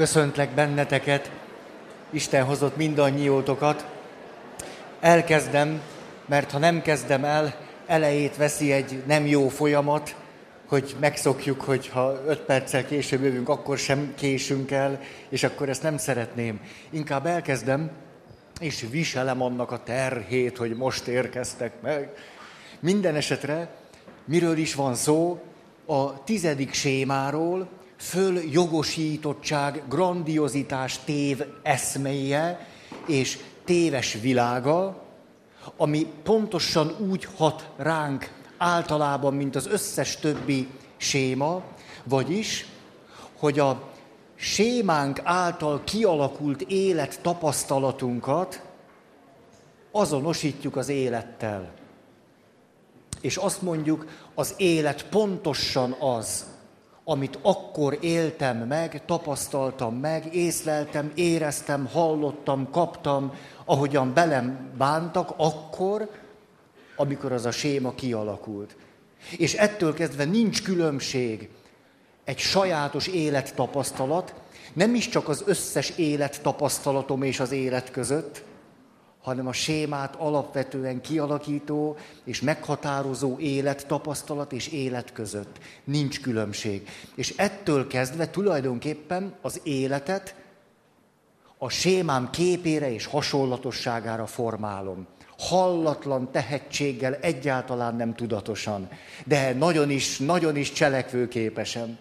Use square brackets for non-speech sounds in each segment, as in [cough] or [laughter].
Köszöntlek benneteket, Isten hozott mindannyiótokat. Elkezdem, mert ha nem kezdem el, elejét veszi egy nem jó folyamat, hogy megszokjuk, hogy ha öt perccel később jövünk, akkor sem késünk el, és akkor ezt nem szeretném. Inkább elkezdem, és viselem annak a terhét, hogy most érkeztek meg. Minden esetre, miről is van szó? A tizedik sémáról, följogosítottság, grandiozitás tév eszméje és téves világa, ami pontosan úgy hat ránk általában, mint az összes többi séma, vagyis, hogy a sémánk által kialakult élet tapasztalatunkat azonosítjuk az élettel. És azt mondjuk, az élet pontosan az, amit akkor éltem meg, tapasztaltam meg, észleltem, éreztem, hallottam, kaptam, ahogyan belem bántak, akkor, amikor az a séma kialakult. És ettől kezdve nincs különbség egy sajátos élettapasztalat, nem is csak az összes élettapasztalatom és az élet között, hanem a sémát alapvetően kialakító és meghatározó élet, tapasztalat és élet között. Nincs különbség. És ettől kezdve tulajdonképpen az életet a sémám képére és hasonlatosságára formálom. Hallatlan tehetséggel, egyáltalán nem tudatosan, de nagyon is, nagyon is cselekvőképesen.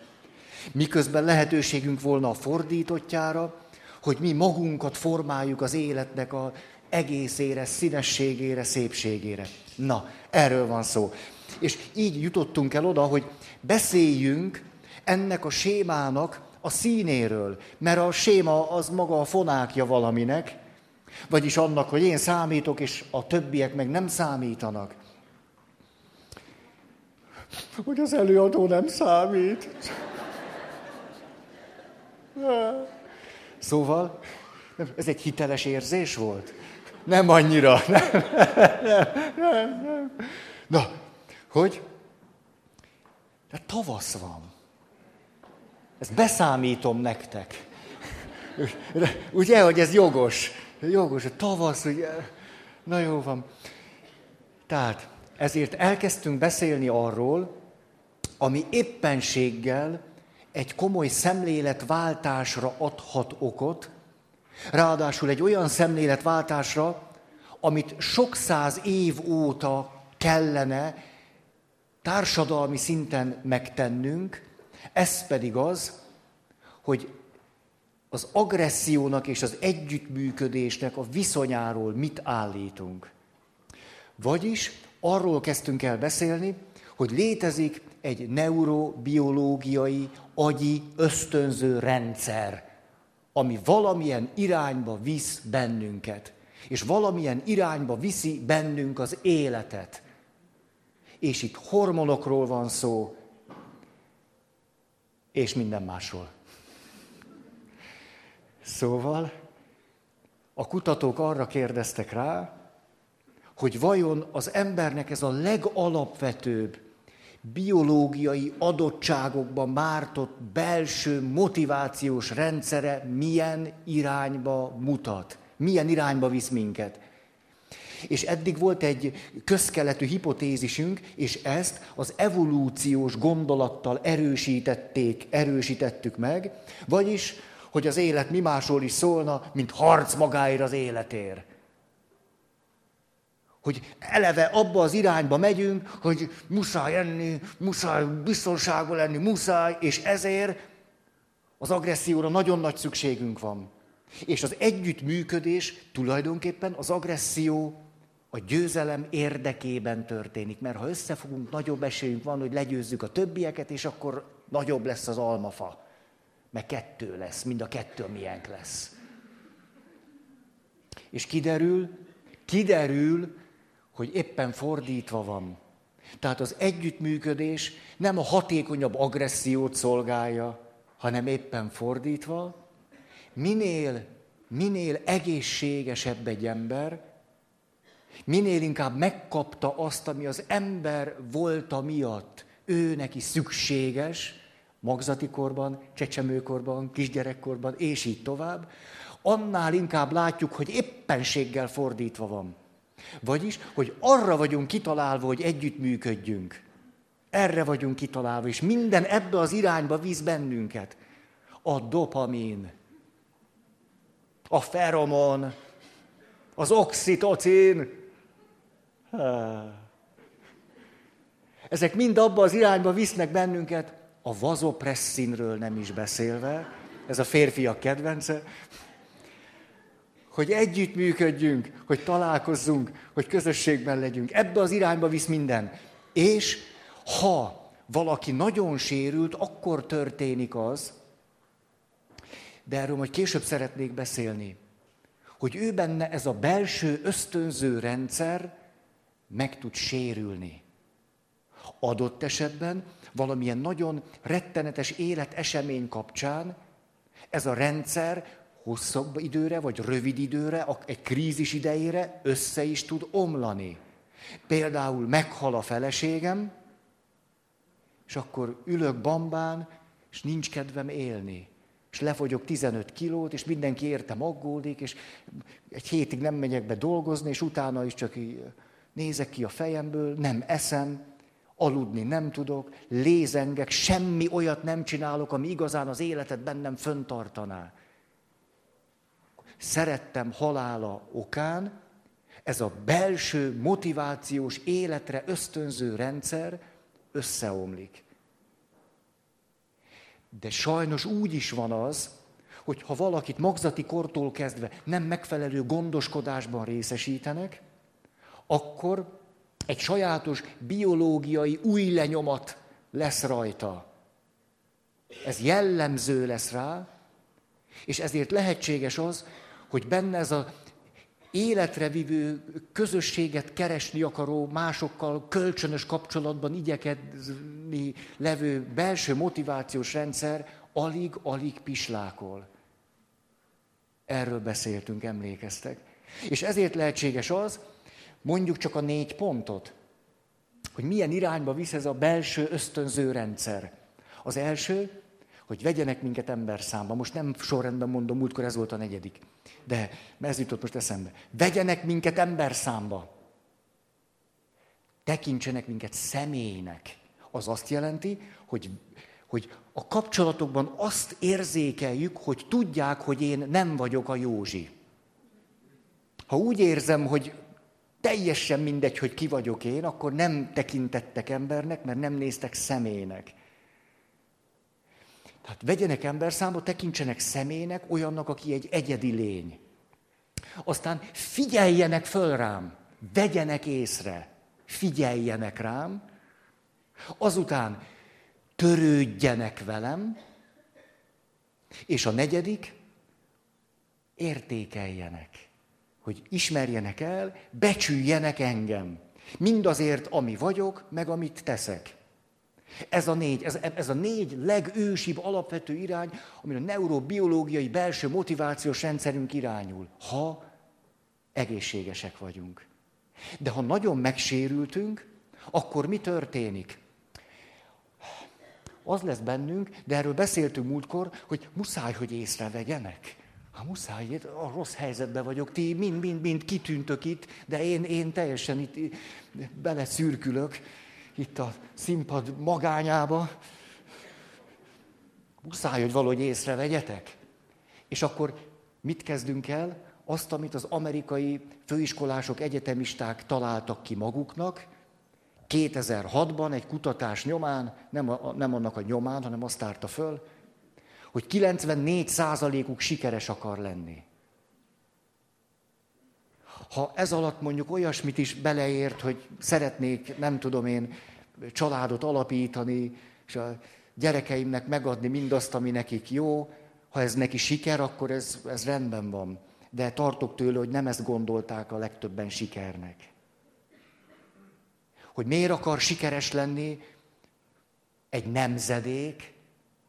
Miközben lehetőségünk volna a fordítottjára, hogy mi magunkat formáljuk az életnek a egészére, színességére, szépségére. Na, erről van szó. És így jutottunk el oda, hogy beszéljünk ennek a sémának a színéről, mert a séma az maga a fonákja valaminek, vagyis annak, hogy én számítok, és a többiek meg nem számítanak. Hogy az előadó nem számít. [laughs] Szóval, ez egy hiteles érzés volt? Nem annyira. [laughs] Nem, nem, nem, nem. Na, hogy? De tavasz van. Ezt beszámítom nektek. Ugye, hogy ez jogos? Jogos, a tavasz, ugye? Na jó van. Tehát, ezért elkezdtünk beszélni arról, ami éppenséggel egy komoly szemléletváltásra adhat okot, Ráadásul egy olyan szemléletváltásra, amit sok száz év óta kellene társadalmi szinten megtennünk, ez pedig az, hogy az agressziónak és az együttműködésnek a viszonyáról mit állítunk. Vagyis arról kezdtünk el beszélni, hogy létezik egy neurobiológiai, agyi, ösztönző rendszer, ami valamilyen irányba visz bennünket. És valamilyen irányba viszi bennünk az életet. És itt hormonokról van szó, és minden másról. Szóval a kutatók arra kérdeztek rá, hogy vajon az embernek ez a legalapvetőbb biológiai adottságokban mártott belső motivációs rendszere milyen irányba mutat, milyen irányba visz minket. És eddig volt egy közkeletű hipotézisünk, és ezt az evolúciós gondolattal erősítették, erősítettük meg, vagyis, hogy az élet mi másról is szólna, mint harc magáért az életér hogy eleve abba az irányba megyünk, hogy muszáj enni, muszáj biztonságban lenni, muszáj, és ezért az agresszióra nagyon nagy szükségünk van. És az együttműködés tulajdonképpen az agresszió a győzelem érdekében történik. Mert ha összefogunk, nagyobb esélyünk van, hogy legyőzzük a többieket, és akkor nagyobb lesz az almafa. Mert kettő lesz, mind a kettő miénk lesz. És kiderül, kiderül, hogy éppen fordítva van. Tehát az együttműködés nem a hatékonyabb agressziót szolgálja, hanem éppen fordítva, minél, minél egészségesebb egy ember, minél inkább megkapta azt, ami az ember volta miatt ő neki szükséges, magzati korban, csecsemőkorban, kisgyerekkorban, és így tovább, annál inkább látjuk, hogy éppenséggel fordítva van. Vagyis, hogy arra vagyunk kitalálva, hogy együttműködjünk. Erre vagyunk kitalálva, és minden ebbe az irányba visz bennünket. A dopamin, a feromon, az oxitocin. Ezek mind abba az irányba visznek bennünket, a vazopresszínről nem is beszélve, ez a férfiak kedvence, hogy együttműködjünk, hogy találkozzunk, hogy közösségben legyünk. Ebbe az irányba visz minden. És ha valaki nagyon sérült, akkor történik az, de erről majd később szeretnék beszélni, hogy ő benne ez a belső ösztönző rendszer meg tud sérülni. Adott esetben valamilyen nagyon rettenetes életesemény kapcsán ez a rendszer hosszabb időre, vagy rövid időre, egy krízis idejére össze is tud omlani. Például meghal a feleségem, és akkor ülök bambán, és nincs kedvem élni. És lefogyok 15 kilót, és mindenki értem aggódik, és egy hétig nem megyek be dolgozni, és utána is csak nézek ki a fejemből, nem eszem, aludni nem tudok, lézengek, semmi olyat nem csinálok, ami igazán az életet bennem föntartaná. Szerettem halála okán, ez a belső motivációs életre ösztönző rendszer összeomlik. De sajnos úgy is van az, hogy ha valakit magzati kortól kezdve nem megfelelő gondoskodásban részesítenek, akkor egy sajátos biológiai új lenyomat lesz rajta. Ez jellemző lesz rá, és ezért lehetséges az, hogy benne ez a életre vívő, közösséget keresni akaró, másokkal kölcsönös kapcsolatban igyekezni levő belső motivációs rendszer alig-alig pislákol. Erről beszéltünk, emlékeztek. És ezért lehetséges az, mondjuk csak a négy pontot, hogy milyen irányba visz ez a belső ösztönző rendszer. Az első, hogy vegyenek minket ember számba. Most nem sorrendben mondom, múltkor ez volt a negyedik. De ez jutott most eszembe. Vegyenek minket ember számba. Tekintsenek minket személynek. Az azt jelenti, hogy, hogy a kapcsolatokban azt érzékeljük, hogy tudják, hogy én nem vagyok a Józsi. Ha úgy érzem, hogy teljesen mindegy, hogy ki vagyok én, akkor nem tekintettek embernek, mert nem néztek személynek. Tehát vegyenek emberszámba, tekintsenek személynek, olyannak, aki egy egyedi lény. Aztán figyeljenek föl rám, vegyenek észre, figyeljenek rám, azután törődjenek velem, és a negyedik, értékeljenek, hogy ismerjenek el, becsüljenek engem. Mindazért, ami vagyok, meg amit teszek. Ez a négy, ez, ez a négy legősibb alapvető irány, amire a neurobiológiai belső motivációs rendszerünk irányul, ha egészségesek vagyunk. De ha nagyon megsérültünk, akkor mi történik? Az lesz bennünk, de erről beszéltünk múltkor, hogy muszáj, hogy észrevegyenek. Ha muszáj, a rossz helyzetben vagyok, ti mind-mind-mind kitűntök itt, de én, én teljesen itt beleszürkülök itt a színpad magányába. Muszáj, hogy valahogy észrevegyetek. És akkor mit kezdünk el? Azt, amit az amerikai főiskolások, egyetemisták találtak ki maguknak, 2006-ban egy kutatás nyomán, nem, a, nem annak a nyomán, hanem azt tárta föl, hogy 94%-uk sikeres akar lenni. Ha ez alatt mondjuk olyasmit is beleért, hogy szeretnék, nem tudom én, családot alapítani, és a gyerekeimnek megadni mindazt, ami nekik jó, ha ez neki siker, akkor ez, ez rendben van. De tartok tőle, hogy nem ezt gondolták a legtöbben sikernek. Hogy miért akar sikeres lenni egy nemzedék,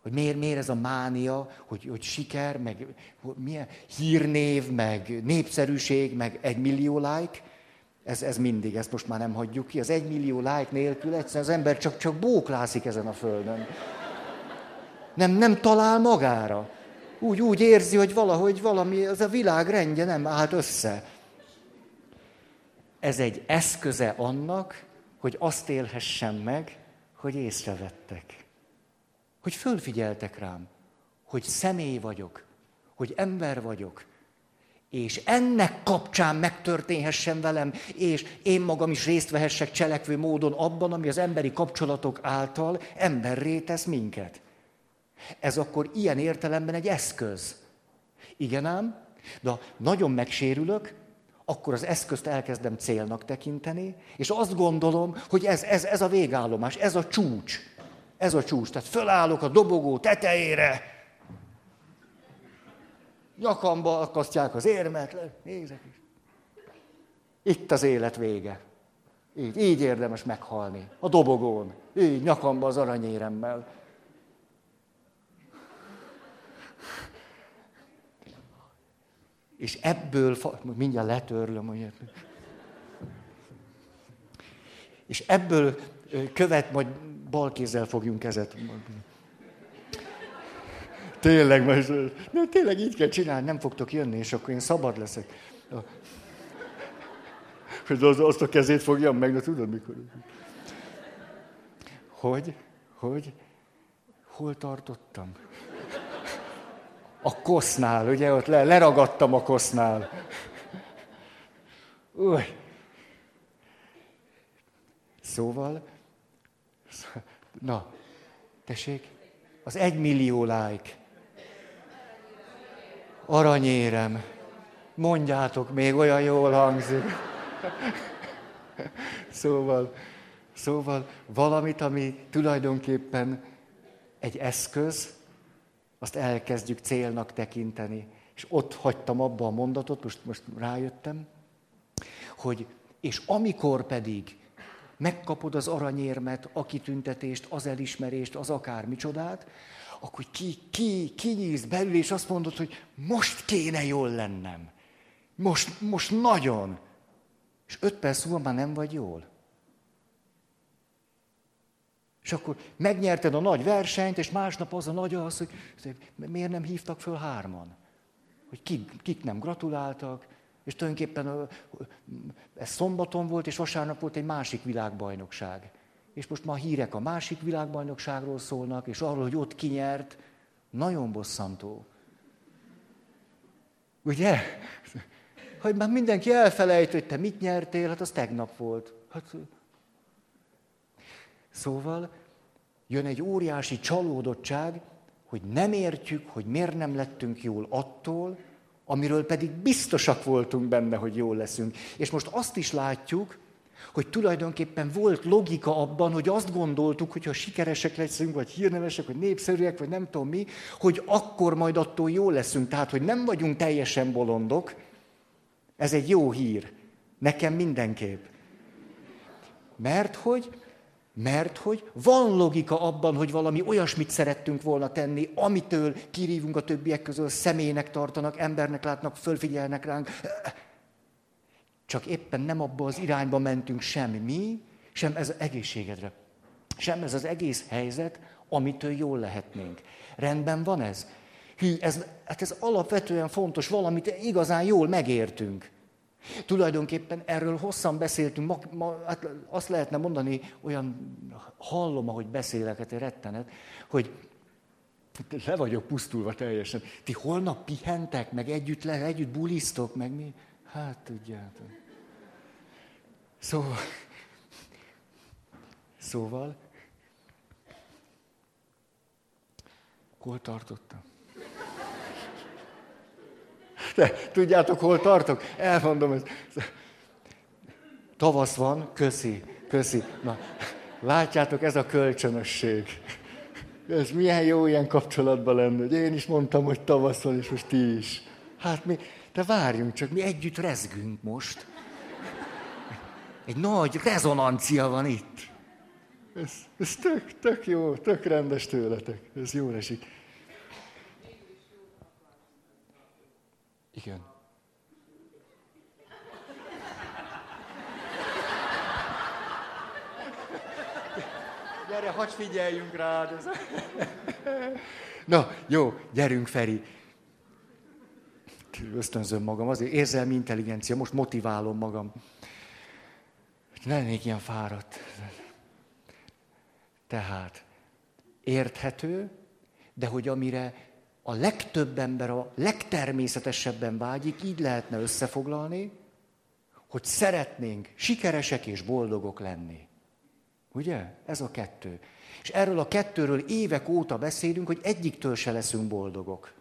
hogy miért, miért ez a mánia, hogy, hogy siker, meg hogy milyen hírnév, meg népszerűség, meg egy millió like, ez, ez mindig, ezt most már nem hagyjuk ki. Az egy millió like nélkül egyszerűen az ember csak, csak bóklászik ezen a földön. Nem, nem talál magára. Úgy, úgy érzi, hogy valahogy valami, az a világ rendje nem állt össze. Ez egy eszköze annak, hogy azt élhessem meg, hogy észrevettek. Hogy fölfigyeltek rám, hogy személy vagyok, hogy ember vagyok, és ennek kapcsán megtörténhessen velem, és én magam is részt vehessek cselekvő módon abban, ami az emberi kapcsolatok által emberré tesz minket. Ez akkor ilyen értelemben egy eszköz. Igen ám, de ha nagyon megsérülök, akkor az eszközt elkezdem célnak tekinteni, és azt gondolom, hogy ez, ez, ez a végállomás, ez a csúcs. Ez a csúcs. Tehát fölállok a dobogó tetejére, nyakamba akasztják az érmet, nézek is. Itt az élet vége. Így, így érdemes meghalni. A dobogón. Így, nyakamba az aranyéremmel. És ebből, mindjárt letörlöm, hogy és ebből követ, majd bal kézzel fogjunk kezet. Tényleg, most, de tényleg így kell csinálni, nem fogtok jönni, és akkor én szabad leszek. Hogy az, azt a kezét fogjam meg, de tudod mikor? Hogy? Hogy? Hol tartottam? A kosznál, ugye, ott le, leragadtam a kosznál. Új. Szóval, na, tessék, az egymillió like. Aranyérem. Mondjátok, még olyan jól hangzik. Szóval, szóval valamit, ami tulajdonképpen egy eszköz, azt elkezdjük célnak tekinteni. És ott hagytam abba a mondatot, most, most rájöttem, hogy és amikor pedig megkapod az aranyérmet, a kitüntetést, az elismerést, az akármicsodát, akkor ki, ki, kinyíz belül, és azt mondod, hogy most kéne jól lennem. Most, most nagyon. És öt perc múlva már nem vagy jól. És akkor megnyerted a nagy versenyt, és másnap az a nagy az, hogy miért nem hívtak föl hárman? Hogy kik, kik nem gratuláltak, és tulajdonképpen ez szombaton volt, és vasárnap volt egy másik világbajnokság. És most a hírek a másik világbajnokságról szólnak, és arról, hogy ott kinyert, nagyon bosszantó. Ugye? Hogy már mindenki elfelejt, hogy te mit nyertél, hát az tegnap volt. Hát... Szóval jön egy óriási csalódottság, hogy nem értjük, hogy miért nem lettünk jól attól, amiről pedig biztosak voltunk benne, hogy jól leszünk. És most azt is látjuk, hogy tulajdonképpen volt logika abban, hogy azt gondoltuk, hogy ha sikeresek leszünk, vagy hírnevesek, vagy népszerűek, vagy nem tudom mi, hogy akkor majd attól jó leszünk. Tehát, hogy nem vagyunk teljesen bolondok, ez egy jó hír. Nekem mindenképp. Mert hogy mert hogy van logika abban, hogy valami olyasmit szerettünk volna tenni, amitől kirívunk a többiek közül, személynek tartanak, embernek látnak, fölfigyelnek ránk. Csak éppen nem abba az irányba mentünk sem mi, sem ez az egészségedre. Sem ez az egész helyzet, amitől jól lehetnénk. Rendben van ez? Hű, ez, hát ez alapvetően fontos, valamit igazán jól megértünk. Tulajdonképpen erről hosszan beszéltünk, ma, ma, hát azt lehetne mondani, olyan hallom, ahogy beszélek, hát rettenet, hogy le vagyok pusztulva teljesen. Ti holnap pihentek, meg együtt, le, együtt bulisztok, meg mi? Hát tudjátok. Szóval, szóval, hol tartottam? De tudjátok, hol tartok? Elmondom ezt. Tavasz van, köszi, köszi. Na, látjátok, ez a kölcsönösség. Ez milyen jó ilyen kapcsolatban lenni, hogy én is mondtam, hogy tavasz van, és most ti is. Hát mi, de várjunk csak, mi együtt rezgünk most. Egy nagy rezonancia van itt. Ez, ez tök, tök jó, tök rendes tőletek. Ez jó esik. Igen. Gyere, hadd figyeljünk rád. Ez... Na, jó, gyerünk, Feri. Ösztönzöm magam, azért érzelmi intelligencia, most motiválom magam. Ne lennék ilyen fáradt. Tehát érthető, de hogy amire a legtöbb ember a legtermészetesebben vágyik, így lehetne összefoglalni, hogy szeretnénk sikeresek és boldogok lenni. Ugye? Ez a kettő. És erről a kettőről évek óta beszélünk, hogy egyiktől se leszünk boldogok.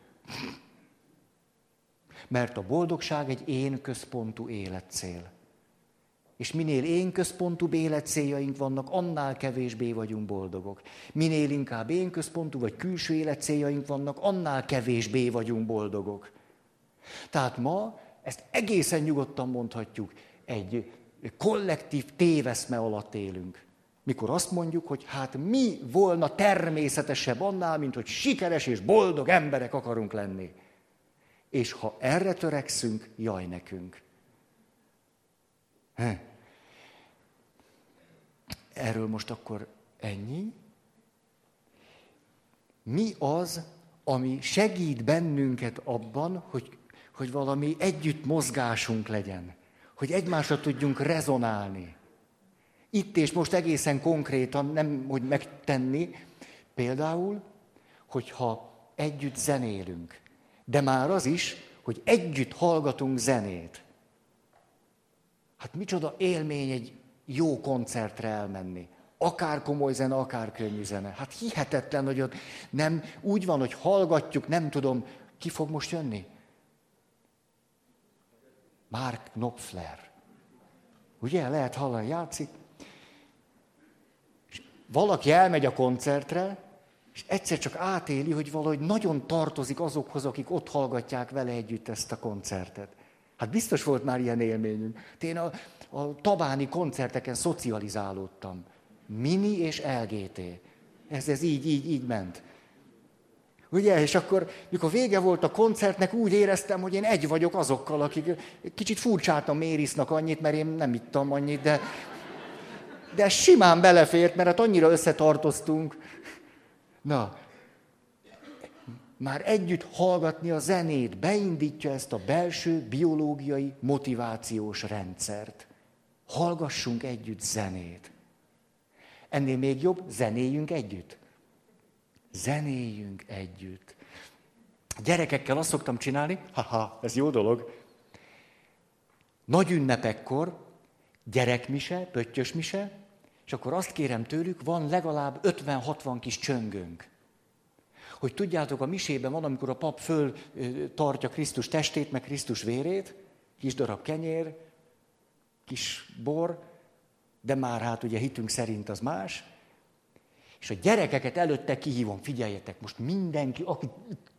Mert a boldogság egy én központú életcél. És minél én központú életcéljaink vannak, annál kevésbé vagyunk boldogok. Minél inkább én központú vagy külső életcéljaink vannak, annál kevésbé vagyunk boldogok. Tehát ma ezt egészen nyugodtan mondhatjuk, egy kollektív téveszme alatt élünk. Mikor azt mondjuk, hogy hát mi volna természetesebb annál, mint hogy sikeres és boldog emberek akarunk lenni. És ha erre törekszünk, jaj nekünk. He. Erről most akkor ennyi. Mi az, ami segít bennünket abban, hogy, hogy valami együtt mozgásunk legyen, hogy egymásra tudjunk rezonálni. Itt és most egészen konkrétan, nem hogy megtenni, például, hogyha együtt zenélünk, de már az is, hogy együtt hallgatunk zenét. Hát micsoda élmény egy jó koncertre elmenni. Akár komoly zene, akár könnyű zene. Hát hihetetlen, hogy ott nem úgy van, hogy hallgatjuk, nem tudom, ki fog most jönni? Mark Knopfler. Ugye, lehet hallani, játszik. És valaki elmegy a koncertre, és egyszer csak átéli, hogy valahogy nagyon tartozik azokhoz, akik ott hallgatják vele együtt ezt a koncertet. Hát biztos volt már ilyen élményünk. Én a, a tabáni koncerteken szocializálódtam. Mini és LGT. Ez, ez így, így, így ment. Ugye, és akkor, mikor vége volt a koncertnek, úgy éreztem, hogy én egy vagyok azokkal, akik kicsit furcsáltan mérisznak annyit, mert én nem ittam annyit, de, de simán belefért, mert hát annyira összetartoztunk. Na, már együtt hallgatni a zenét beindítja ezt a belső biológiai motivációs rendszert. Hallgassunk együtt zenét. Ennél még jobb, zenéljünk együtt. Zenéljünk együtt. Gyerekekkel azt szoktam csinálni, haha, ez jó dolog. Nagy ünnepekkor, gyerekmise, pöttyös mise, és akkor azt kérem tőlük, van legalább 50-60 kis csöngőnk. Hogy tudjátok, a misében van, amikor a pap föl tartja Krisztus testét, meg Krisztus vérét, kis darab kenyér, kis bor, de már hát ugye hitünk szerint az más. És a gyerekeket előtte kihívom, figyeljetek, most mindenki, aki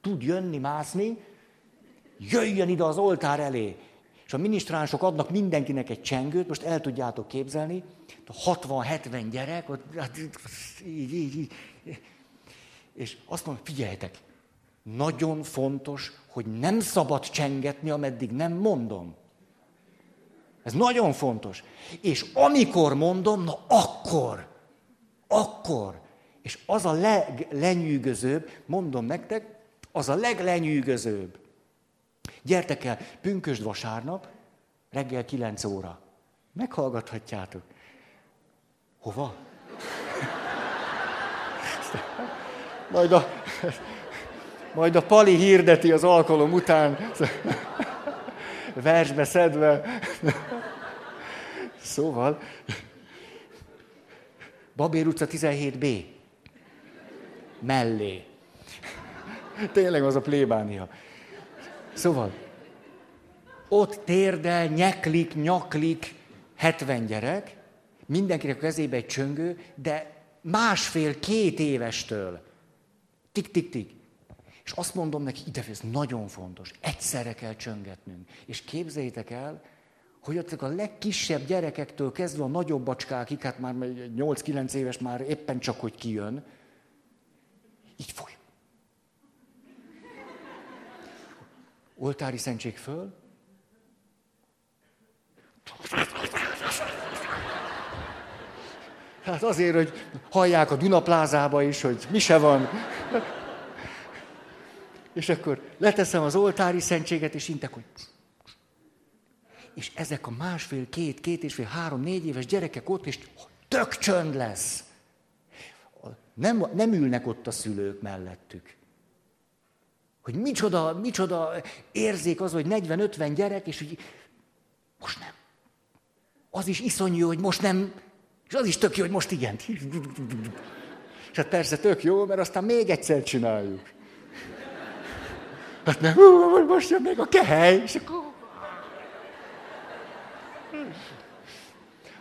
tud jönni, mászni, jöjjön ide az oltár elé. És a minisztránsok adnak mindenkinek egy csengőt, most el tudjátok képzelni, 60-70 gyerek, ott, hát, így, így, így. És azt mondom, figyeljetek, nagyon fontos, hogy nem szabad csengetni, ameddig nem mondom. Ez nagyon fontos. És amikor mondom, na akkor, akkor. És az a leglenyűgözőbb, mondom nektek, az a leglenyűgözőbb. Gyertek el, pünkösd vasárnap, reggel 9 óra. Meghallgathatjátok. Hova? Majd a, majd a Pali hirdeti az alkalom után, versbe szedve. Szóval, Babér utca 17B. Mellé. Tényleg az a plébánia. Szóval, ott térdel, nyeklik, nyaklik 70 gyerek, mindenkinek a kezébe egy csöngő, de másfél-két évestől. Tik-tik-tik. És azt mondom neki, ide ez nagyon fontos, egyszerre kell csöngetnünk. És képzeljétek el, hogy ott a legkisebb gyerekektől kezdve a nagyobb bacskákig, hát már 8-9 éves már éppen csak, hogy kijön, így foly. Oltári szentség föl. Hát azért, hogy hallják a Dunaplázába is, hogy mi se van. És akkor leteszem az oltári szentséget, és intek, hogy... És ezek a másfél, két, két és fél, három, négy éves gyerekek ott, és tök csönd lesz. Nem, nem ülnek ott a szülők mellettük. Hogy micsoda, micsoda érzék az, hogy 40-50 gyerek, és hogy most nem. Az is iszonyú, hogy most nem, és az is tök jó, hogy most igen. És hát persze tök jó, mert aztán még egyszer csináljuk. Hát nem, most jön még a kehely, és akkor...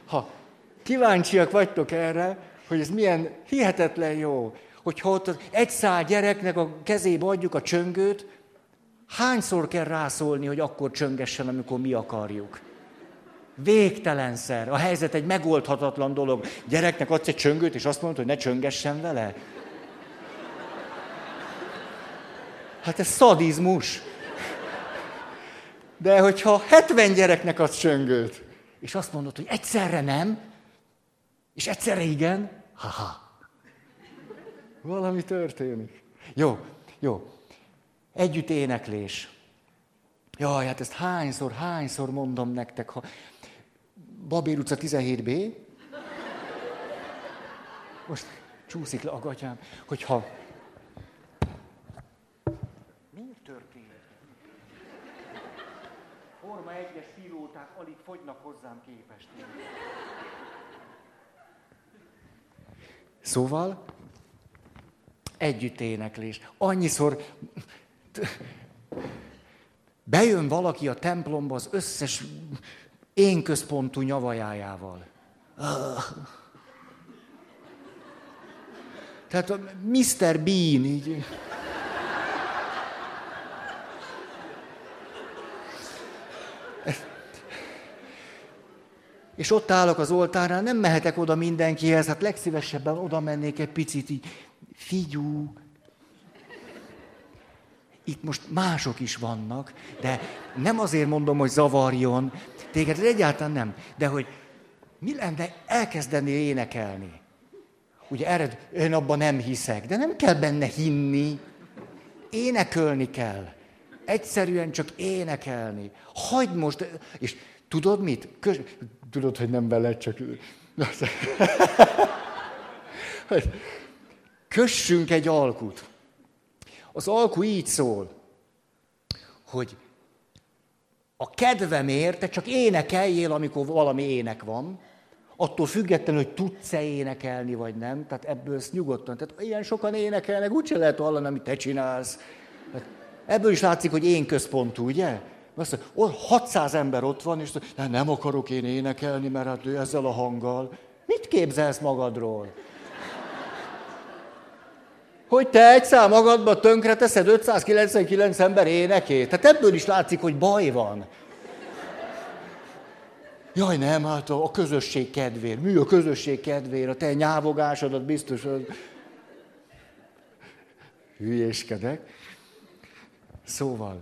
Ha kíváncsiak vagytok erre, hogy ez milyen hihetetlen jó, hogyha ott egy szál gyereknek a kezébe adjuk a csöngőt, hányszor kell rászólni, hogy akkor csöngessen, amikor mi akarjuk. Végtelenszer. A helyzet egy megoldhatatlan dolog. Gyereknek adsz egy csöngőt, és azt mondod, hogy ne csöngessen vele? Hát ez szadizmus. De hogyha 70 gyereknek adsz csöngőt, és azt mondod, hogy egyszerre nem, és egyszerre igen, haha. Valami történik. Jó, jó. Együtt éneklés. Jaj, hát ezt hányszor, hányszor mondom nektek, ha Babér utca 17B, most csúszik le a gatyám, hogyha... Mi történt? Forma egyes pilóták alig fogynak hozzám képest. Szóval, együtt éneklés. Annyiszor bejön valaki a templomba az összes én központú nyavajájával. Tehát a Mr. Bean így. És ott állok az oltárnál, nem mehetek oda mindenkihez, hát legszívesebben oda mennék egy picit így, figyú, itt most mások is vannak, de nem azért mondom, hogy zavarjon, téged egyáltalán nem, de hogy mi lenne elkezdeni énekelni. Ugye erre, én abban nem hiszek, de nem kell benne hinni. Énekelni kell. Egyszerűen csak énekelni. Hagyd most, és tudod mit? Kös... Tudod, hogy nem veled, csak... Kössünk egy alkut. Az alku így szól, hogy a kedvemért te csak énekeljél, amikor valami ének van, attól függetlenül, hogy tudsz-e énekelni, vagy nem. Tehát ebből ezt nyugodtan. Tehát ilyen sokan énekelnek, úgyse lehet hallani, amit te csinálsz. Hát ebből is látszik, hogy én központú, ugye? Azt mondja, 600 ember ott van, és nem, nem akarok én énekelni, mert hát ő ezzel a hanggal. Mit képzelsz magadról? hogy te egy szám magadba tönkre teszed 599 ember énekét. Tehát ebből is látszik, hogy baj van. Jaj, nem, hát a, a közösség kedvéért. Mi a közösség kedvéért? A te nyávogásodat biztos, hogy... Hülyéskedek. Szóval,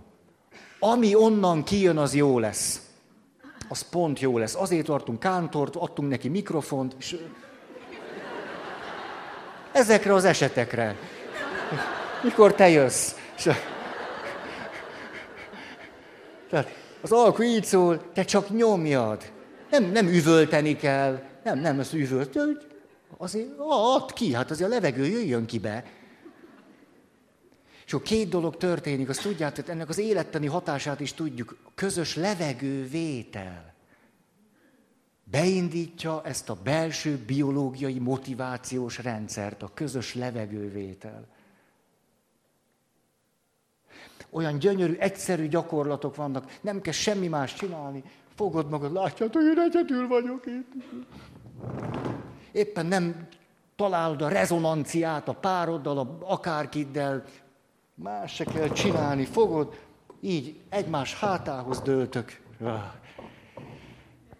ami onnan kijön, az jó lesz. Az pont jó lesz. Azért tartunk kántort, adtunk neki mikrofont, és ezekre az esetekre. Mikor te jössz? Tehát az alkú így szól, te csak nyomjad. Nem, nem üvölteni kell. Nem, nem, az üvölt. Azért add ki, hát azért a levegő jöjjön ki be. És akkor két dolog történik, azt tudjátok, ennek az élettani hatását is tudjuk. Közös levegővétel beindítja ezt a belső biológiai motivációs rendszert, a közös levegővétel. Olyan gyönyörű, egyszerű gyakorlatok vannak, nem kell semmi más csinálni. Fogod magad, látjátok, én egyedül vagyok itt. Éppen nem találod a rezonanciát a pároddal, a akárkiddel, más se kell csinálni. Fogod, így egymás hátához döltök.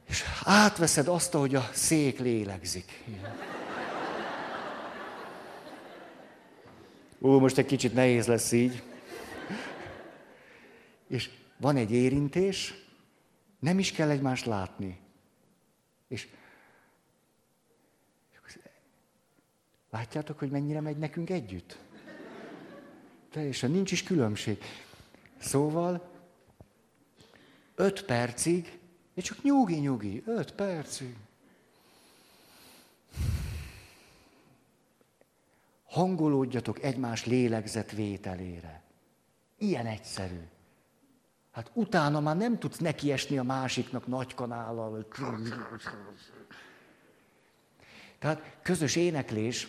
És átveszed azt, hogy a szék lélegzik. Ó, most egy kicsit nehéz lesz így. És van egy érintés, nem is kell egymást látni. És látjátok, hogy mennyire megy nekünk együtt? Teljesen nincs is különbség. Szóval öt percig, és csak nyugi-nyugi, öt percig. Hangolódjatok egymás lélegzetvételére. Ilyen egyszerű. Hát utána már nem tudsz nekiesni a másiknak nagy kanállal. Tehát közös éneklés,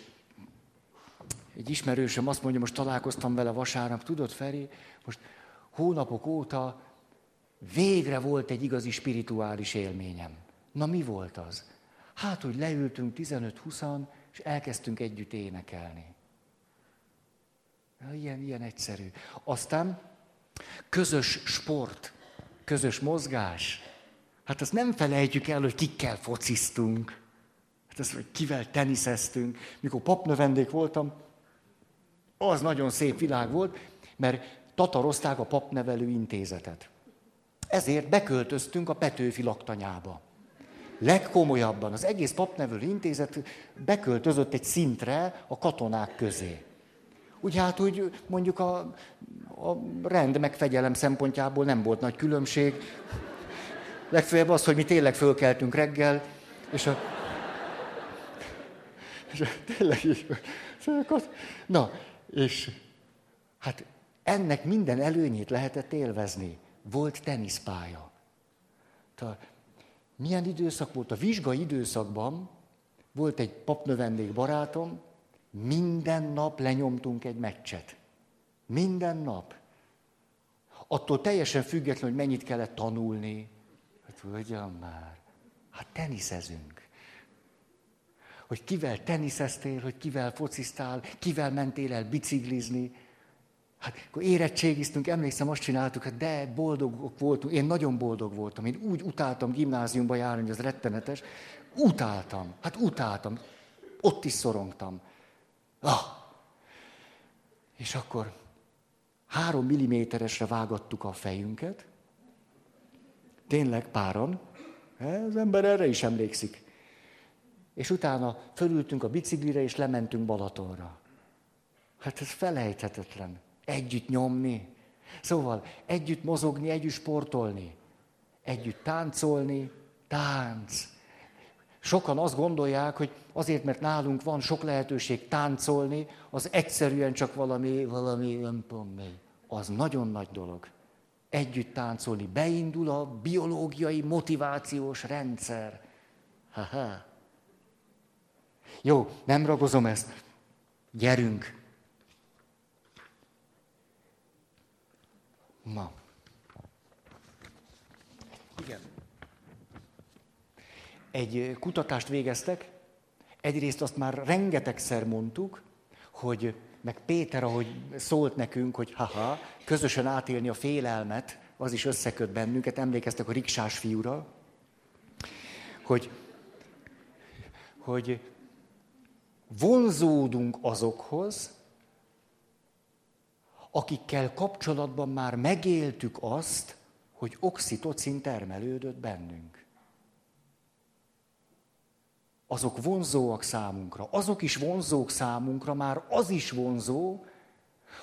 egy ismerősöm azt mondja, most találkoztam vele vasárnap, tudod Feri, most hónapok óta végre volt egy igazi spirituális élményem. Na mi volt az? Hát, hogy leültünk 15-20 és elkezdtünk együtt énekelni. Na, ilyen, ilyen egyszerű. Aztán közös sport, közös mozgás. Hát azt nem felejtjük el, hogy kikkel fociztunk. Hát azt, hogy kivel teniszeztünk. Mikor papnövendék voltam, az nagyon szép világ volt, mert tatarozták a papnevelő intézetet. Ezért beköltöztünk a Petőfi laktanyába. Legkomolyabban az egész papnevelő intézet beköltözött egy szintre a katonák közé. Úgy hát úgy mondjuk a, a rend meg fegyelem szempontjából nem volt nagy különbség. Legfeljebb az, hogy mi tényleg fölkeltünk reggel, és a... És a tényleg így... Na, és hát ennek minden előnyét lehetett élvezni. Volt teniszpálya. Tehát milyen időszak volt? A vizsgai időszakban volt egy papnövendék barátom, minden nap lenyomtunk egy meccset. Minden nap. Attól teljesen független, hogy mennyit kellett tanulni. Hát ugyan már. Hát teniszezünk. Hogy kivel teniszeztél, hogy kivel fociztál, kivel mentél el biciklizni. Hát akkor érettségiztünk, emlékszem, azt csináltuk, hát de boldogok voltunk. Én nagyon boldog voltam. Én úgy utáltam gimnáziumba járni, hogy az rettenetes. Utáltam. Hát utáltam. Ott is szorongtam. Ah. És akkor három milliméteresre vágattuk a fejünket. Tényleg páran. Az ember erre is emlékszik. És utána fölültünk a biciklire, és lementünk Balatonra. Hát ez felejthetetlen. Együtt nyomni. Szóval együtt mozogni, együtt sportolni. Együtt táncolni, tánc. Sokan azt gondolják, hogy azért, mert nálunk van sok lehetőség táncolni, az egyszerűen csak valami, valami, nem. Az nagyon nagy dolog. Együtt táncolni. Beindul a biológiai motivációs rendszer. Ha-ha. Jó, nem ragozom ezt. Gyerünk. Na. Igen. Egy kutatást végeztek, egyrészt azt már rengetegszer mondtuk, hogy meg Péter, ahogy szólt nekünk, hogy haha, közösen átélni a félelmet, az is összeköt bennünket, emlékeztek a riksás fiúra, hogy, hogy vonzódunk azokhoz, akikkel kapcsolatban már megéltük azt, hogy oxitocin termelődött bennünk. Azok vonzóak számunkra, azok is vonzók számunkra, már az is vonzó,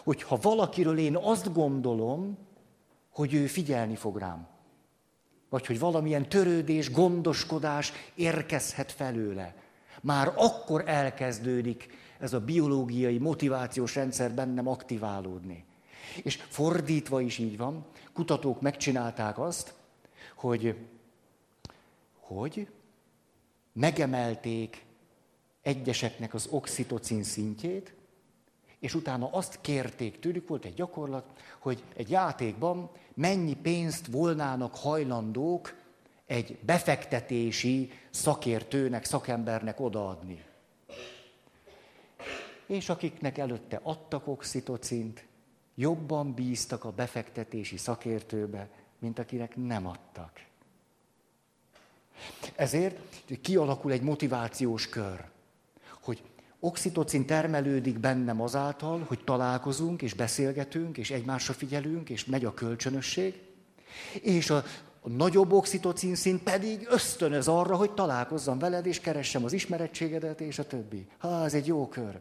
hogy ha valakiről én azt gondolom, hogy ő figyelni fog rám. Vagy hogy valamilyen törődés, gondoskodás érkezhet felőle. Már akkor elkezdődik ez a biológiai, motivációs rendszer bennem aktiválódni. És fordítva is így van, kutatók megcsinálták azt, hogy, hogy megemelték egyeseknek az oxitocin szintjét, és utána azt kérték tőlük, volt egy gyakorlat, hogy egy játékban mennyi pénzt volnának hajlandók egy befektetési szakértőnek, szakembernek odaadni és akiknek előtte adtak oxitocint, jobban bíztak a befektetési szakértőbe, mint akinek nem adtak. Ezért kialakul egy motivációs kör, hogy oxitocin termelődik bennem azáltal, hogy találkozunk, és beszélgetünk, és egymásra figyelünk, és megy a kölcsönösség, és a, a nagyobb oxitocin szint pedig ösztönöz arra, hogy találkozzam veled, és keressem az ismerettségedet, és a többi. Ha, ez egy jó kör.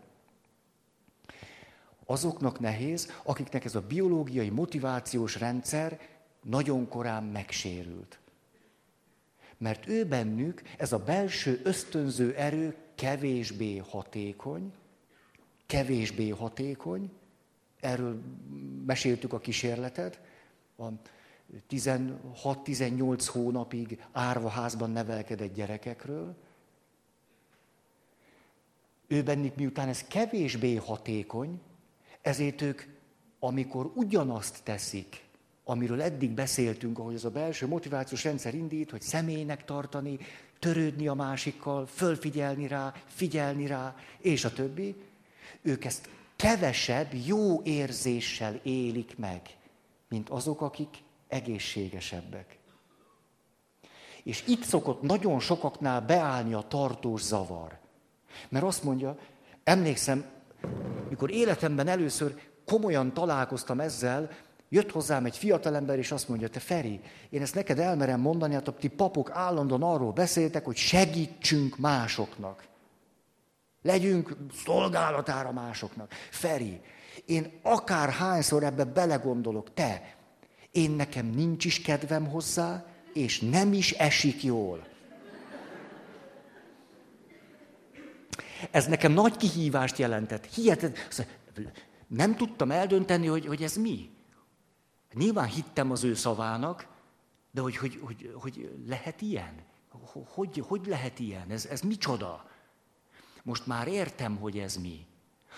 Azoknak nehéz, akiknek ez a biológiai motivációs rendszer nagyon korán megsérült. Mert ő bennük ez a belső ösztönző erő kevésbé hatékony, kevésbé hatékony, erről meséltük a kísérletet, a 16-18 hónapig árvaházban nevelkedett gyerekekről. Ő bennük miután ez kevésbé hatékony, ezért ők, amikor ugyanazt teszik, amiről eddig beszéltünk, ahogy az a belső motivációs rendszer indít, hogy személynek tartani, törődni a másikkal, fölfigyelni rá, figyelni rá, és a többi, ők ezt kevesebb jó érzéssel élik meg, mint azok, akik egészségesebbek. És itt szokott nagyon sokaknál beállni a tartós zavar. Mert azt mondja, emlékszem, mikor életemben először komolyan találkoztam ezzel, jött hozzám egy fiatalember, és azt mondja, te Feri, én ezt neked elmerem mondani, hát ti papok állandóan arról beszéltek, hogy segítsünk másoknak. Legyünk szolgálatára másoknak. Feri, én akár hányszor ebbe belegondolok, te, én nekem nincs is kedvem hozzá, és nem is esik jól. Ez nekem nagy kihívást jelentett. Hihetet, nem tudtam eldönteni, hogy, hogy ez mi. Nyilván hittem az ő szavának, de hogy, hogy, hogy, hogy lehet ilyen? Hogy, hogy lehet ilyen? Ez, ez micsoda? Most már értem, hogy ez mi.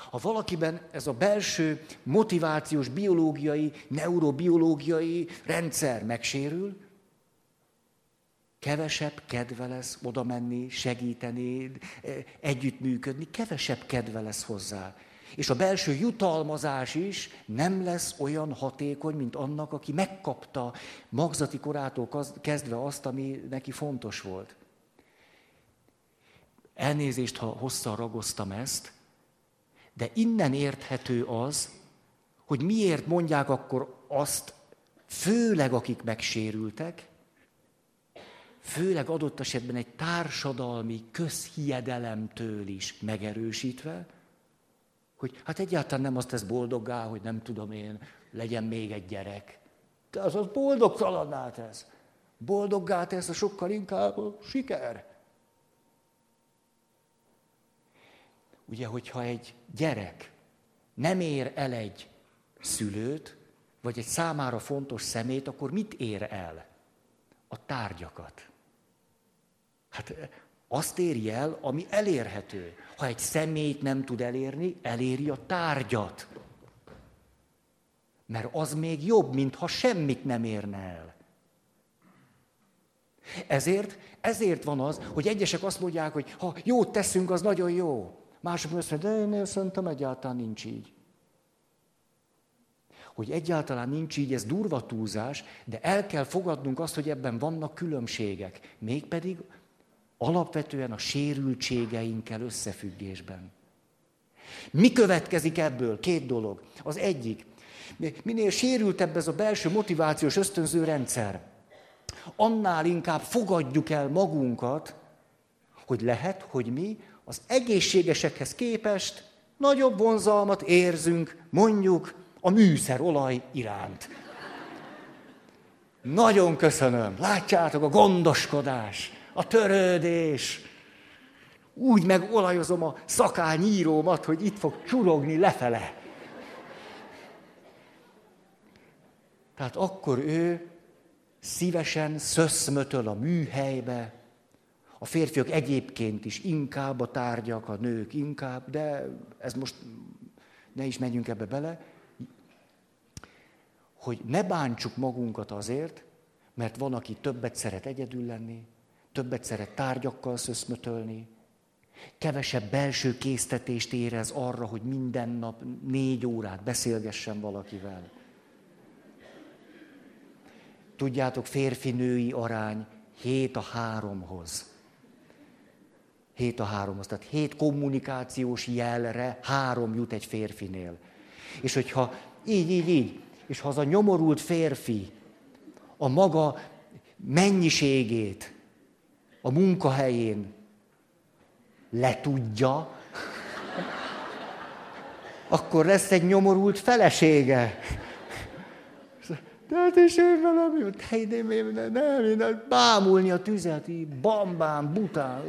Ha valakiben ez a belső motivációs, biológiai, neurobiológiai rendszer megsérül, kevesebb kedve lesz oda menni, segíteni, együttműködni, kevesebb kedve lesz hozzá. És a belső jutalmazás is nem lesz olyan hatékony, mint annak, aki megkapta magzati korától kezdve azt, ami neki fontos volt. Elnézést, ha hosszan ragoztam ezt, de innen érthető az, hogy miért mondják akkor azt, főleg akik megsérültek, főleg adott esetben egy társadalmi közhiedelemtől is megerősítve, hogy hát egyáltalán nem azt tesz boldoggá, hogy nem tudom én, legyen még egy gyerek. De az az boldogtalanná tesz. Boldoggá tesz a sokkal inkább a siker. Ugye, hogyha egy gyerek nem ér el egy szülőt, vagy egy számára fontos szemét, akkor mit ér el? A tárgyakat. Hát azt éri el, ami elérhető. Ha egy személyt nem tud elérni, eléri a tárgyat. Mert az még jobb, mint ha semmit nem érne el. Ezért, ezért van az, hogy egyesek azt mondják, hogy ha jót teszünk, az nagyon jó. Mások azt mondják, de én szerintem egyáltalán nincs így. Hogy egyáltalán nincs így, ez durva túlzás, de el kell fogadnunk azt, hogy ebben vannak különbségek. Mégpedig alapvetően a sérültségeinkkel összefüggésben. Mi következik ebből? Két dolog. Az egyik, minél sérültebb ez a belső motivációs ösztönző rendszer, annál inkább fogadjuk el magunkat, hogy lehet, hogy mi az egészségesekhez képest nagyobb vonzalmat érzünk, mondjuk, a műszerolaj iránt. Nagyon köszönöm. Látjátok a gondoskodás, a törődés. Úgy megolajozom a szakányírómat, hogy itt fog csurogni lefele. Tehát akkor ő szívesen szöszmötöl a műhelybe, a férfiak egyébként is inkább a tárgyak, a nők inkább, de ez most ne is menjünk ebbe bele, hogy ne bántsuk magunkat azért, mert van, aki többet szeret egyedül lenni, többet szeret tárgyakkal szöszmötölni, kevesebb belső késztetést érez arra, hogy minden nap négy órát beszélgessen valakivel. Tudjátok, férfi-női arány 7 a 3-hoz. 7 a 3-hoz. Tehát 7 kommunikációs jelre 3 jut egy férfinél. És hogyha így, így, így, és ha az a nyomorult férfi a maga mennyiségét a munkahelyén letudja, akkor lesz egy nyomorult felesége. De hát is ő velem hey, de nem, nem, nem, bámulni a tüzet, így bambám, bután.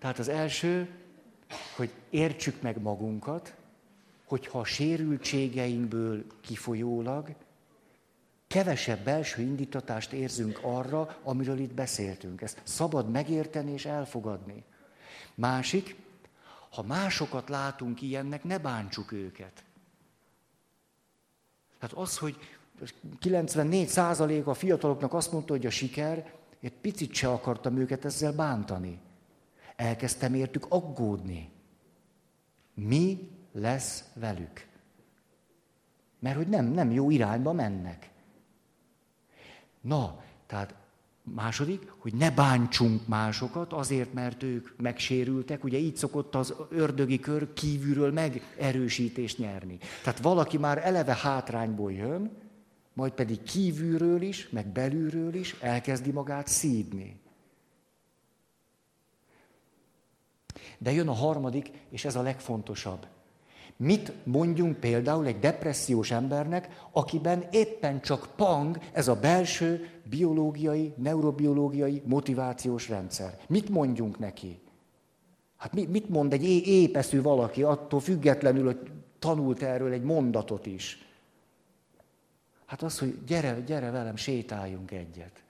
Tehát az első, hogy értsük meg magunkat, hogyha a sérültségeinkből kifolyólag kevesebb belső indítatást érzünk arra, amiről itt beszéltünk. Ezt szabad megérteni és elfogadni. Másik, ha másokat látunk ilyennek, ne bántsuk őket. Tehát az, hogy 94% a fiataloknak azt mondta, hogy a siker, egy picit se akartam őket ezzel bántani. Elkezdtem értük aggódni. Mi lesz velük? Mert hogy nem, nem jó irányba mennek. Na, tehát második, hogy ne bántsunk másokat azért, mert ők megsérültek. Ugye így szokott az ördögi kör kívülről megerősítést nyerni. Tehát valaki már eleve hátrányból jön, majd pedig kívülről is, meg belülről is elkezdi magát szídni. De jön a harmadik, és ez a legfontosabb. Mit mondjunk például egy depressziós embernek, akiben éppen csak pang ez a belső biológiai, neurobiológiai motivációs rendszer? Mit mondjunk neki? Hát mit mond egy épeszű valaki, attól függetlenül, hogy tanult erről egy mondatot is? Hát az, hogy gyere, gyere velem, sétáljunk egyet.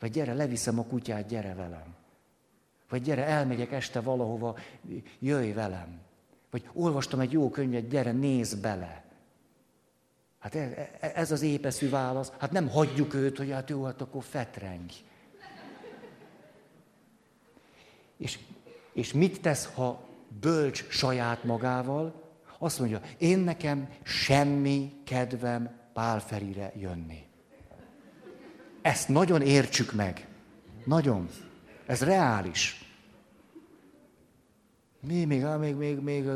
Vagy gyere, leviszem a kutyát, gyere velem. Vagy gyere, elmegyek este valahova, jöjj velem. Vagy olvastam egy jó könyvet, gyere, nézz bele. Hát ez, ez az épeszű válasz. Hát nem hagyjuk őt, hogy hát jó, hát akkor fetreng. És, és mit tesz, ha bölcs saját magával? Azt mondja, én nekem semmi kedvem Pálferire jönni. Ezt nagyon értsük meg. Nagyon. Ez reális. Mi, még, még, még, még,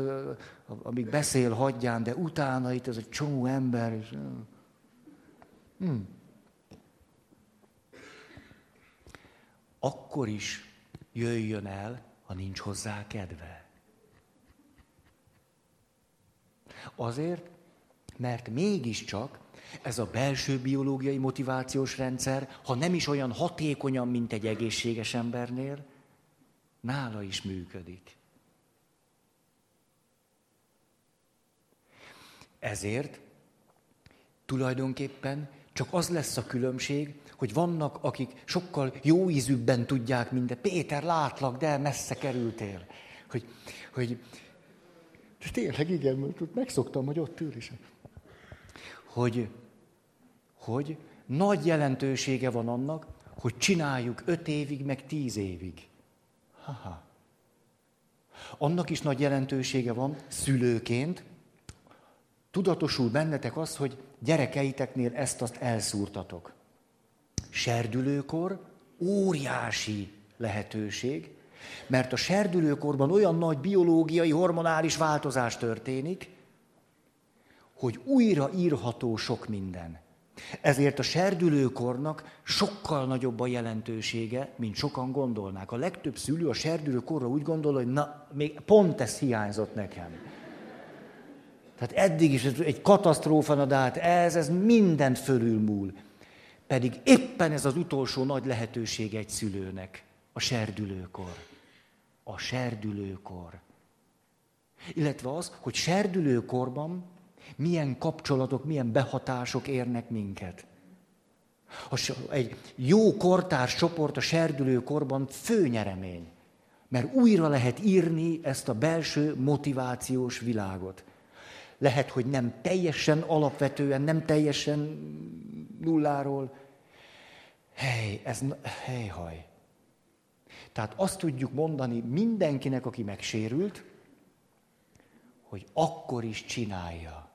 amíg beszél, hagyján, de utána itt ez a csomó ember. És, hmm. Akkor is jöjjön el, ha nincs hozzá kedve. Azért, mert mégiscsak ez a belső biológiai motivációs rendszer, ha nem is olyan hatékonyan, mint egy egészséges embernél, nála is működik. Ezért tulajdonképpen csak az lesz a különbség, hogy vannak, akik sokkal jó ízűbben tudják minden. Péter, látlak, de messze kerültél. Hogy, hogy de tényleg igen, mert megszoktam, hogy ott ül is. Hogy, hogy nagy jelentősége van annak, hogy csináljuk öt évig, meg tíz évig. Ha-ha. Annak is nagy jelentősége van szülőként, Tudatosul bennetek az, hogy gyerekeiteknél ezt-azt elszúrtatok. Serdülőkor óriási lehetőség, mert a serdülőkorban olyan nagy biológiai, hormonális változás történik, hogy újra írható sok minden. Ezért a serdülőkornak sokkal nagyobb a jelentősége, mint sokan gondolnák. A legtöbb szülő a serdülőkorra úgy gondol, hogy na, még pont ez hiányzott nekem. Tehát eddig is egy katasztrófa, de hát ez, ez mindent fölülmúl. Pedig éppen ez az utolsó nagy lehetőség egy szülőnek, a serdülőkor. A serdülőkor. Illetve az, hogy serdülőkorban milyen kapcsolatok, milyen behatások érnek minket. Egy jó kortárs csoport a serdülőkorban főnyeremény, mert újra lehet írni ezt a belső motivációs világot. Lehet, hogy nem teljesen alapvetően, nem teljesen nulláról. Hely, ez, hely, haj. Tehát azt tudjuk mondani mindenkinek, aki megsérült, hogy akkor is csinálja.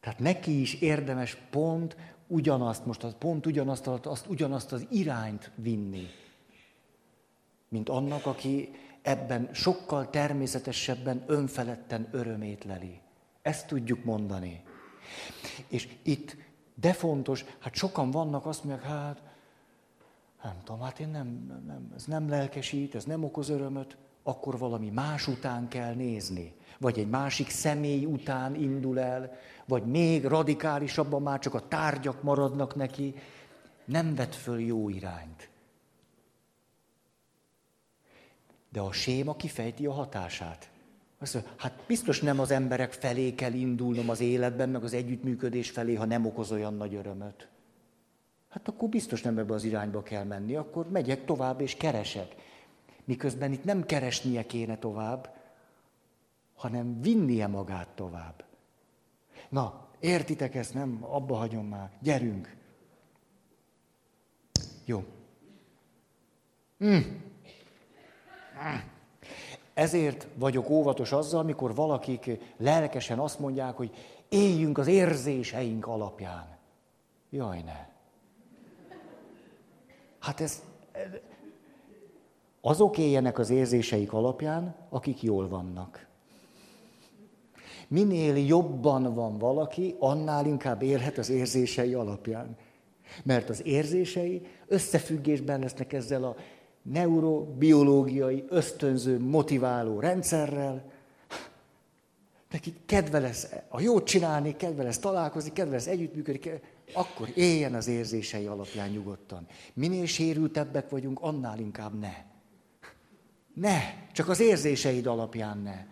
Tehát neki is érdemes pont ugyanazt, most az pont ugyanazt, azt, ugyanazt az irányt vinni, mint annak, aki ebben sokkal természetesebben, önfeledten örömét leli. Ezt tudjuk mondani. És itt, de fontos, hát sokan vannak, azt mondják, hát, Nem tudom, hát én nem, nem, ez nem lelkesít, ez nem okoz örömöt, akkor valami más után kell nézni. Vagy egy másik személy után indul el, vagy még radikálisabban már csak a tárgyak maradnak neki. Nem vet föl jó irányt. De a séma kifejti a hatását. Azt mondja, hát biztos nem az emberek felé kell indulnom az életben, meg az együttműködés felé, ha nem okoz olyan nagy örömöt. Hát akkor biztos nem ebbe az irányba kell menni, akkor megyek tovább és keresek. Miközben itt nem keresnie kéne tovább, hanem vinnie magát tovább. Na, értitek ezt, nem? Abba hagyom már. Gyerünk. Jó. Mm. Ezért vagyok óvatos azzal, amikor valakik lelkesen azt mondják, hogy éljünk az érzéseink alapján. Jaj, ne. Hát ez, azok éljenek az érzéseik alapján, akik jól vannak. Minél jobban van valaki, annál inkább élhet az érzései alapján. Mert az érzései összefüggésben lesznek ezzel a neurobiológiai, ösztönző, motiváló rendszerrel. Neki kedve lesz a jót csinálni, kedve lesz találkozni, kedve lesz együttműködni, akkor éljen az érzései alapján nyugodtan. Minél sérültebbek vagyunk, annál inkább ne. Ne, csak az érzéseid alapján ne.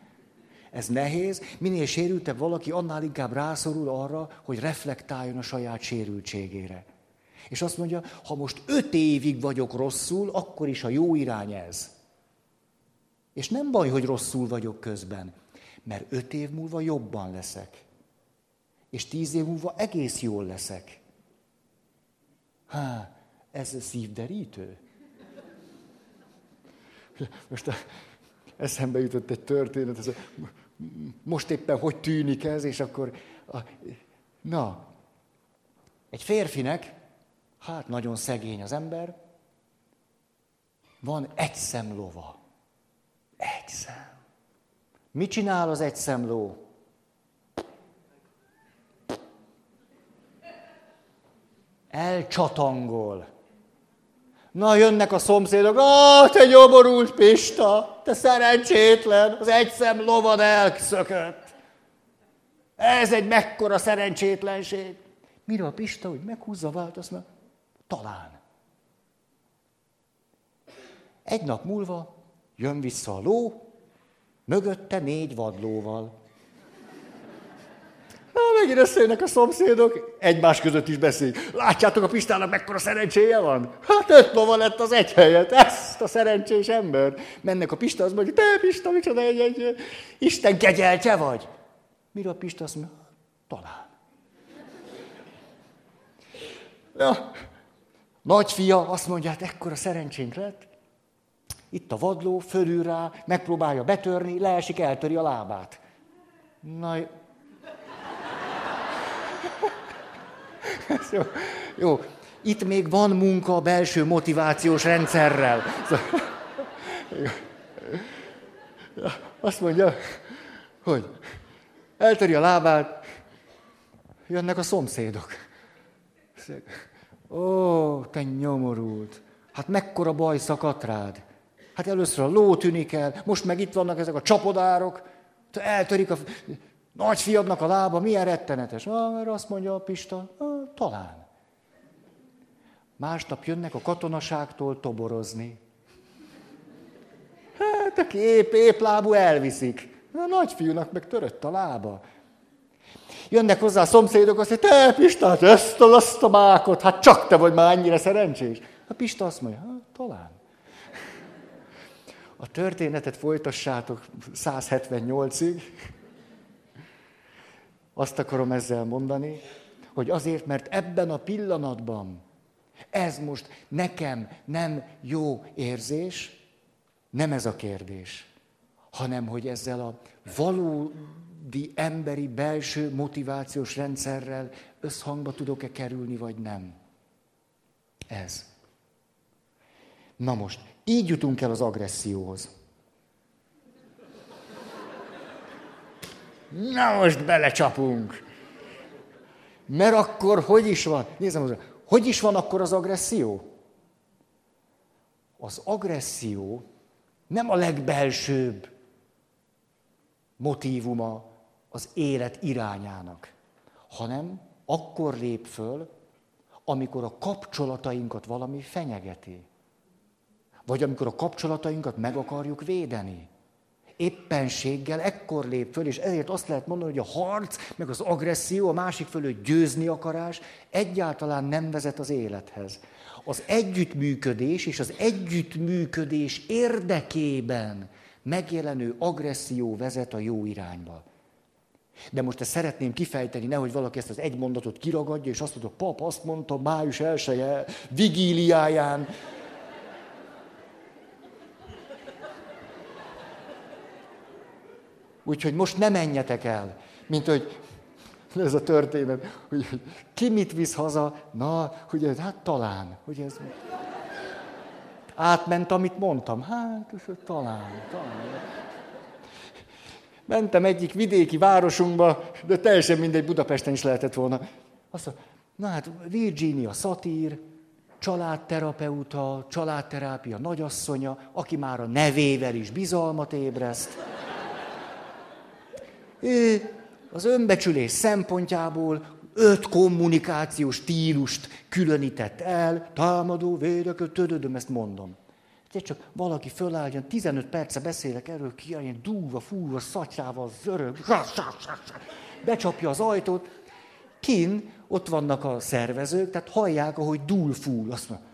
Ez nehéz, minél sérültebb valaki, annál inkább rászorul arra, hogy reflektáljon a saját sérültségére. És azt mondja, ha most öt évig vagyok rosszul, akkor is a jó irány ez. És nem baj, hogy rosszul vagyok közben, mert öt év múlva jobban leszek. És tíz év múlva egész jól leszek. Há, ez szívderítő. Most eszembe jutott egy történet, ez a, most éppen hogy tűnik ez, és akkor, a, na, egy férfinek Hát nagyon szegény az ember. Van egy szemlova. Egy szem. Mit csinál az egy szemló? Elcsatangol. Na, jönnek a szomszédok, ah, te nyomorult Pista, te szerencsétlen, az egy szem lovad elszökött. Ez egy mekkora szerencsétlenség. Mire a Pista, hogy meghúzza vált, azt mondja, talán. Egy nap múlva jön vissza a ló, mögötte négy vadlóval. Na, megint összejönnek a szomszédok, egymás között is beszélik. Látjátok, a Pistának mekkora szerencséje van? Hát öt lova lett az egy helyet, ezt a szerencsés ember. Mennek a Pista, az mondja, te Pista, micsoda egy, egy Isten kegyeltje vagy. Mire a Pista azt mondja, talán. Ja, Nagyfia azt mondja, hát ekkora szerencsénk lett. Itt a vadló, fölül rá, megpróbálja betörni, leesik, eltöri a lábát. Na, [laughs] jó, jó. Itt még van munka a belső motivációs rendszerrel. [laughs] Azt mondja, hogy eltöri a lábát, jönnek a szomszédok. Ó, te nyomorult! Hát mekkora baj szakadt rád? Hát először a ló tűnik el, most meg itt vannak ezek a csapodárok, eltörik a nagyfiadnak a lába, milyen rettenetes. Ah, mert azt mondja a Pista, ah, talán. Másnap jönnek a katonaságtól toborozni. Hát, aki épp, épp lábú elviszik. A nagyfiúnak meg törött a lába. Jönnek hozzá a szomszédok, azt mondja, te Pista, hát ezt a, azt hát csak te vagy már ennyire szerencsés. A Pista azt mondja, hát talán. A történetet folytassátok 178-ig. Azt akarom ezzel mondani, hogy azért, mert ebben a pillanatban ez most nekem nem jó érzés, nem ez a kérdés, hanem hogy ezzel a való emberi belső motivációs rendszerrel összhangba tudok-e kerülni, vagy nem. Ez. Na most, így jutunk el az agresszióhoz. Na most belecsapunk. Mert akkor hogy is van? Nézzem, hogy is van akkor az agresszió? az agresszió nem a legbelsőbb motívuma az élet irányának, hanem akkor lép föl, amikor a kapcsolatainkat valami fenyegeti. Vagy amikor a kapcsolatainkat meg akarjuk védeni. Éppenséggel ekkor lép föl, és ezért azt lehet mondani, hogy a harc, meg az agresszió, a másik fölött győzni akarás egyáltalán nem vezet az élethez. Az együttműködés és az együttműködés érdekében megjelenő agresszió vezet a jó irányba. De most ezt szeretném kifejteni, nehogy valaki ezt az egy mondatot kiragadja, és azt mondja, pap azt mondta május elsője vigíliáján. Úgyhogy most ne menjetek el, mint hogy ez a történet, hogy ki mit visz haza, na, hogy ez, hát talán, hogy ez átment, amit mondtam, hát talán, talán. Mentem egyik vidéki városunkba, de teljesen mindegy, Budapesten is lehetett volna. Azt mondja, na hát Virginia szatír, családterapeuta, családterápia nagyasszonya, aki már a nevével is bizalmat ébreszt. Ő az önbecsülés szempontjából öt kommunikációs stílust különített el, támadó, védekő, tödödöm, ezt mondom. Te csak valaki fölálljon, 15 perce beszélek erről, ki ilyen dúva, fúva, szatyrával, zörög, becsapja az ajtót, kin, ott vannak a szervezők, tehát hallják, ahogy dúl fúl, azt mondja,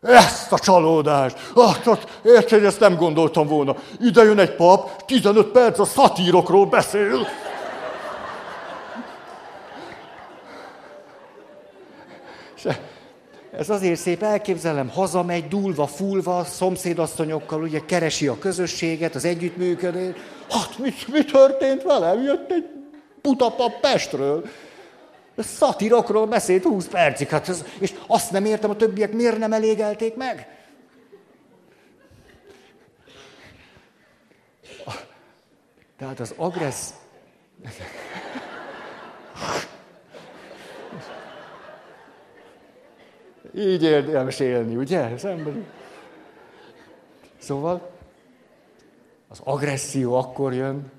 ezt a csalódást! Ah, hát, érted, ezt nem gondoltam volna. Ide jön egy pap, 15 perc a szatírokról beszél. Ez azért szép, elképzelem, hazamegy, dúlva, fulva, szomszédasszonyokkal, ugye keresi a közösséget, az együttműködést. Hát mi, mi történt velem? Jött egy putapap Pestről. Szatirokról beszélt 20 percig, hát ez, és azt nem értem, a többiek miért nem elégelték meg? Tehát az agressz... Így érdemes élni, ugye? Szemben. Szóval az agresszió akkor jön,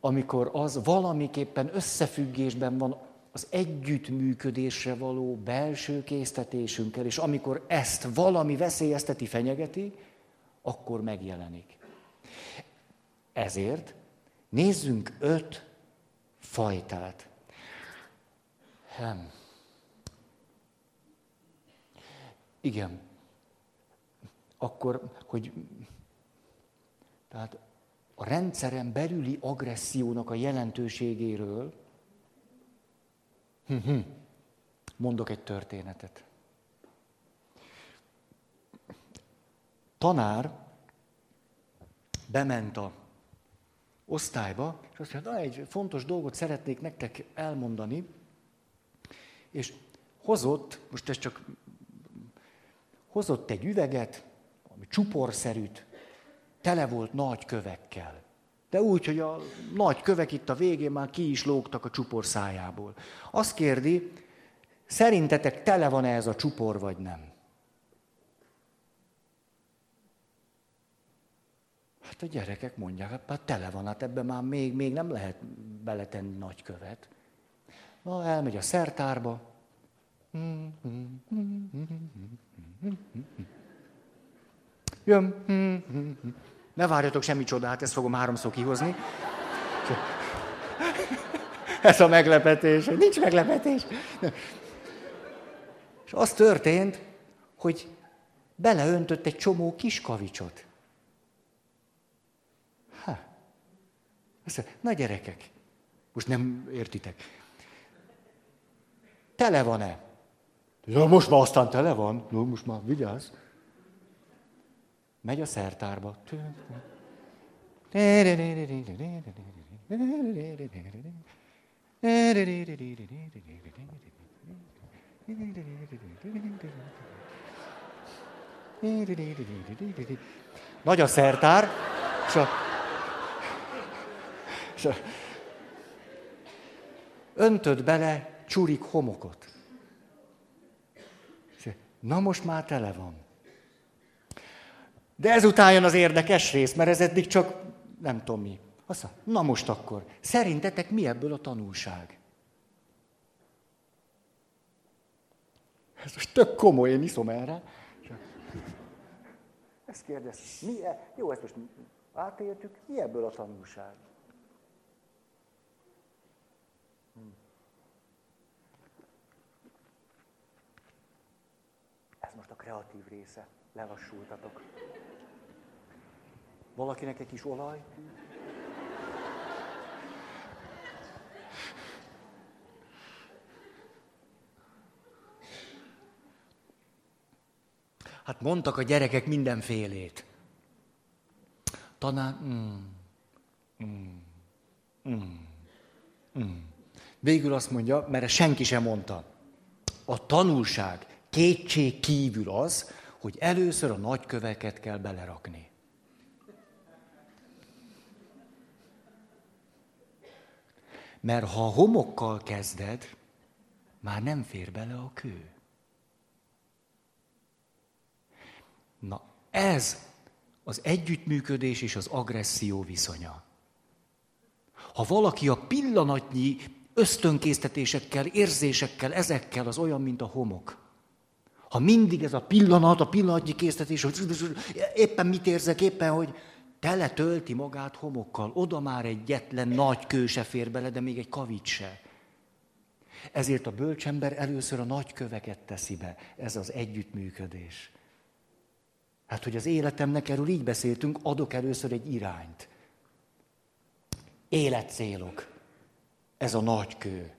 amikor az valamiképpen összefüggésben van az együttműködésre való belső késztetésünkkel, és amikor ezt valami veszélyezteti, fenyegeti, akkor megjelenik. Ezért nézzünk öt fajtát. Hmm. Igen. Akkor, hogy tehát a rendszeren belüli agressziónak a jelentőségéről mondok egy történetet. Tanár bement a osztályba, és azt mondja, egy fontos dolgot szeretnék nektek elmondani, és hozott, most ez csak hozott egy üveget, ami csuporszerűt, tele volt nagy kövekkel. De úgy, hogy a nagy kövek itt a végén már ki is lógtak a csupor szájából. Azt kérdi, szerintetek tele van -e ez a csupor, vagy nem? Hát a gyerekek mondják, hát tele van, hát ebben már még, még nem lehet beletenni nagy követ. Na, elmegy a szertárba, Jön. Ne várjatok semmi csodát, ezt fogom háromszor kihozni. Ez a meglepetés. Nincs meglepetés. És az történt, hogy beleöntött egy csomó kis kavicsot. Ha. Azt na gyerekek, most nem értitek. Tele van-e? Ja, most már aztán tele van. No, most már vigyázz. Megy a szertárba. Nagy a szertár, és a, és a, öntött bele csurik homokot. Na most már tele van. De ezután jön az érdekes rész, mert ez eddig csak nem tudom mi. Azt mondja, na most akkor, szerintetek mi ebből a tanulság? Ez most tök komoly, én iszom erre. Ezt kérdez, mi e? Jó, ezt most átéltük, mi ebből a tanulság? Hm. Ez most a kreatív része. Lelassultatok. Valakinek egy kis olaj? Hát mondtak a gyerekek mindenfélét. Tanár... Mm, mm, mm, mm. Végül azt mondja, mert senki sem mondta. A tanulság kétség kívül az, hogy először a nagyköveket kell belerakni. Mert ha homokkal kezded, már nem fér bele a kő. Na, ez az együttműködés és az agresszió viszonya. Ha valaki a pillanatnyi ösztönkésztetésekkel, érzésekkel, ezekkel az olyan, mint a homok. Ha mindig ez a pillanat, a pillanatnyi késztetés, hogy éppen mit érzek, éppen, hogy tele tölti magát homokkal, oda már egyetlen nagy kő se fér bele, de még egy kavics se. Ezért a bölcsember először a nagy köveket teszi be. Ez az együttműködés. Hát, hogy az életemnek erről így beszéltünk, adok először egy irányt. Életcélok. Ez a nagy kő.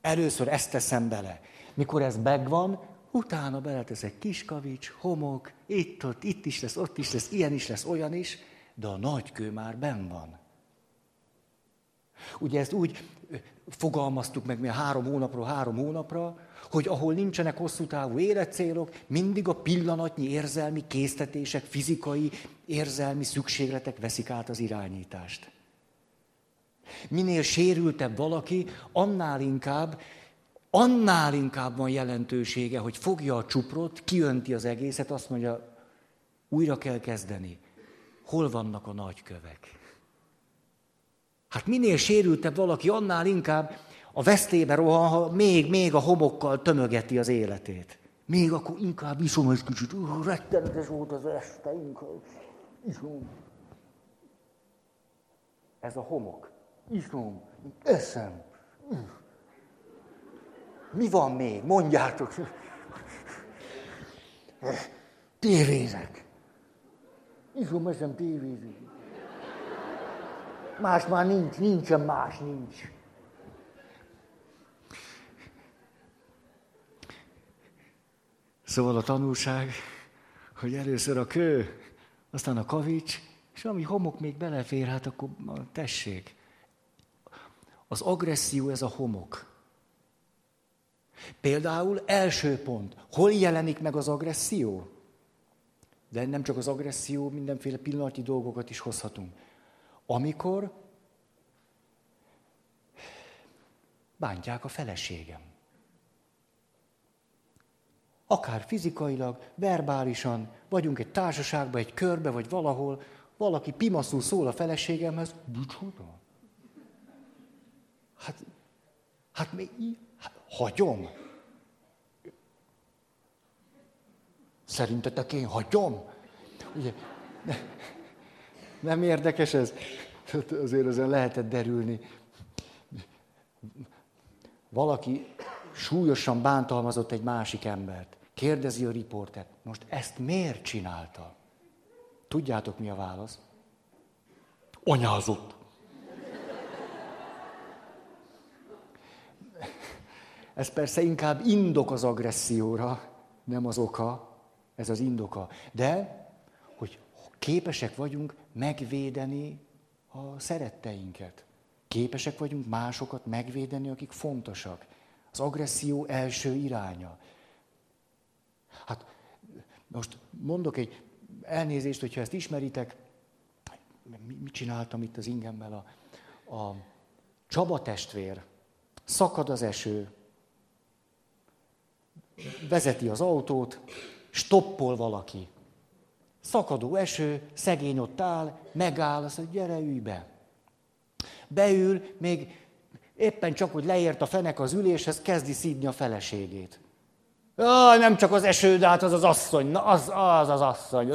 Először ezt teszem bele. Mikor ez megvan, utána beleteszek kis kavics, homok, itt, ott, itt is lesz, ott is lesz, ilyen is lesz, olyan is, de a nagy kő már benn van. Ugye ezt úgy fogalmaztuk meg mi a három hónapról három hónapra, hogy ahol nincsenek hosszú távú életcélok, mindig a pillanatnyi érzelmi késztetések, fizikai érzelmi szükségletek veszik át az irányítást. Minél sérültebb valaki, annál inkább, annál inkább van jelentősége, hogy fogja a csuprot, kiönti az egészet, azt mondja, újra kell kezdeni. Hol vannak a nagykövek? Hát minél sérültebb valaki, annál inkább a vesztébe rohan, ha még, még a homokkal tömögeti az életét. Még akkor inkább iszom egy kicsit, uh, rettenetes volt az este, inkább iszom. Ez a homok. Iszom, eszem. Mi van még? Mondjátok. Tévézek. Iszom, eszem, tévézek. Más már nincs, nincsen más, nincs. Szóval a tanulság, hogy először a kő, aztán a kavics, és ami homok még belefér, hát akkor tessék. Az agresszió ez a homok. Például első pont, hol jelenik meg az agresszió? De nem csak az agresszió, mindenféle pillanatnyi dolgokat is hozhatunk. Amikor bántják a feleségem. Akár fizikailag, verbálisan, vagyunk egy társaságban, egy körbe, vagy valahol, valaki pimaszul szól a feleségemhez, micsoda? Hát, hát, hát hagyom. Szerintetek én hagyom? Ugye, ne, nem érdekes ez? Azért ezen lehetett derülni. Valaki súlyosan bántalmazott egy másik embert. Kérdezi a riportet, most ezt miért csinálta? Tudjátok, mi a válasz? Anyázott. Ez persze inkább indok az agresszióra, nem az oka, ez az indoka. De, hogy képesek vagyunk megvédeni a szeretteinket. Képesek vagyunk másokat megvédeni, akik fontosak. Az agresszió első iránya. Hát most mondok egy elnézést, hogyha ezt ismeritek, mit csináltam itt az ingemmel a, a Csaba testvér, szakad az eső, vezeti az autót, stoppol valaki. Szakadó eső, szegény ott áll, megáll, azt mondja, gyere, ülj be. Beül, még éppen csak, hogy leért a fenek az üléshez, kezdi szídni a feleségét. Ah, nem csak az eső, de hát az az asszony, na az az, az asszony.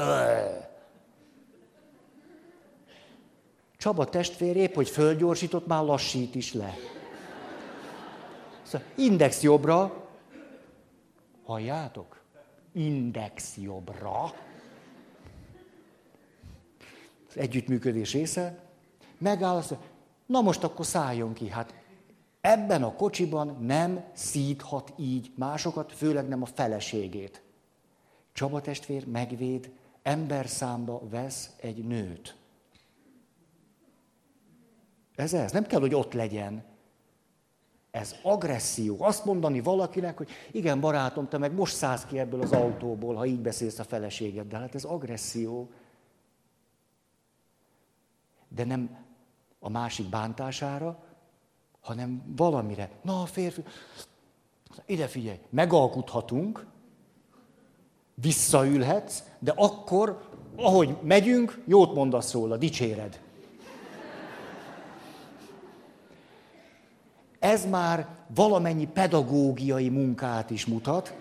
Csaba testvér épp, hogy fölgyorsított, már lassít is le. Szóval index jobbra, halljátok? Index jobbra. Az együttműködés része. Megáll, azt na most akkor szálljon ki. Hát ebben a kocsiban nem szíthat így másokat, főleg nem a feleségét. Csaba testvér megvéd, ember számba vesz egy nőt. Ez ez, nem kell, hogy ott legyen. Ez agresszió. Azt mondani valakinek, hogy igen, barátom, te meg most szállsz ki ebből az autóból, ha így beszélsz a feleségeddel. Hát ez agresszió. De nem a másik bántására, hanem valamire. Na, a férfi, ide figyelj, megalkuthatunk, visszaülhetsz, de akkor, ahogy megyünk, jót mondasz róla, dicséred. Ez már valamennyi pedagógiai munkát is mutat,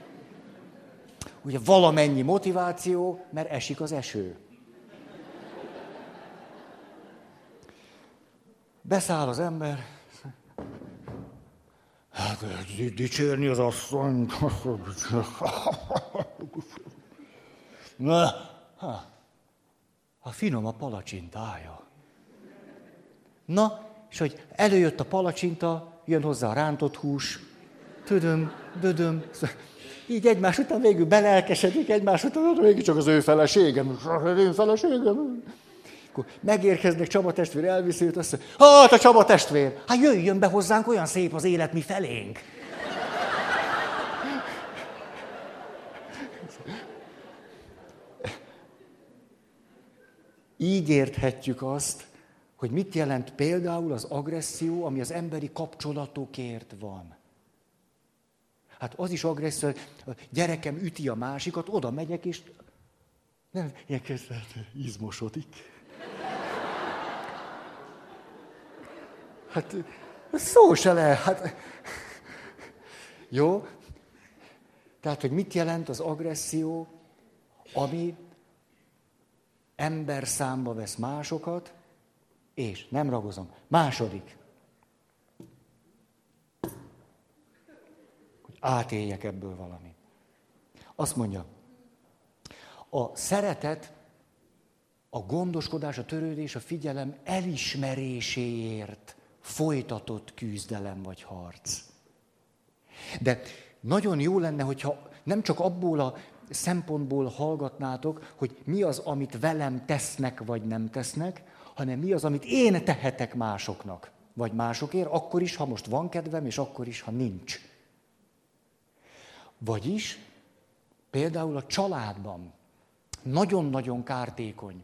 ugye valamennyi motiváció, mert esik az eső. Beszáll az ember, hát dicsérni az asszonyt. [laughs] Na, ha, a finom a palacsintája. Na, és hogy előjött a palacsinta, jön hozzá a rántott hús, tödöm, dödöm, így egymás után végül belelkesedik egymás után, végül csak az ő feleségem, az én feleségem. Akkor megérkeznek Csaba testvér, elviszi őt, azt mondja, hát a Csaba testvér, hát jöjjön be hozzánk, olyan szép az élet, mi felénk. Így érthetjük azt, hogy mit jelent például az agresszió, ami az emberi kapcsolatokért van. Hát az is agresszió, a gyerekem üti a másikat, oda megyek, és nem, ilyen kezdett, izmosodik. Hát szó se le, hát... Jó? Tehát, hogy mit jelent az agresszió, ami ember számba vesz másokat, és nem ragozom. Második. Hogy átéljek ebből valami. Azt mondja, a szeretet, a gondoskodás, a törődés, a figyelem elismeréséért folytatott küzdelem vagy harc. De nagyon jó lenne, hogyha nem csak abból a szempontból hallgatnátok, hogy mi az, amit velem tesznek vagy nem tesznek, hanem mi az, amit én tehetek másoknak, vagy másokért, akkor is, ha most van kedvem, és akkor is, ha nincs. Vagyis például a családban nagyon-nagyon kártékony,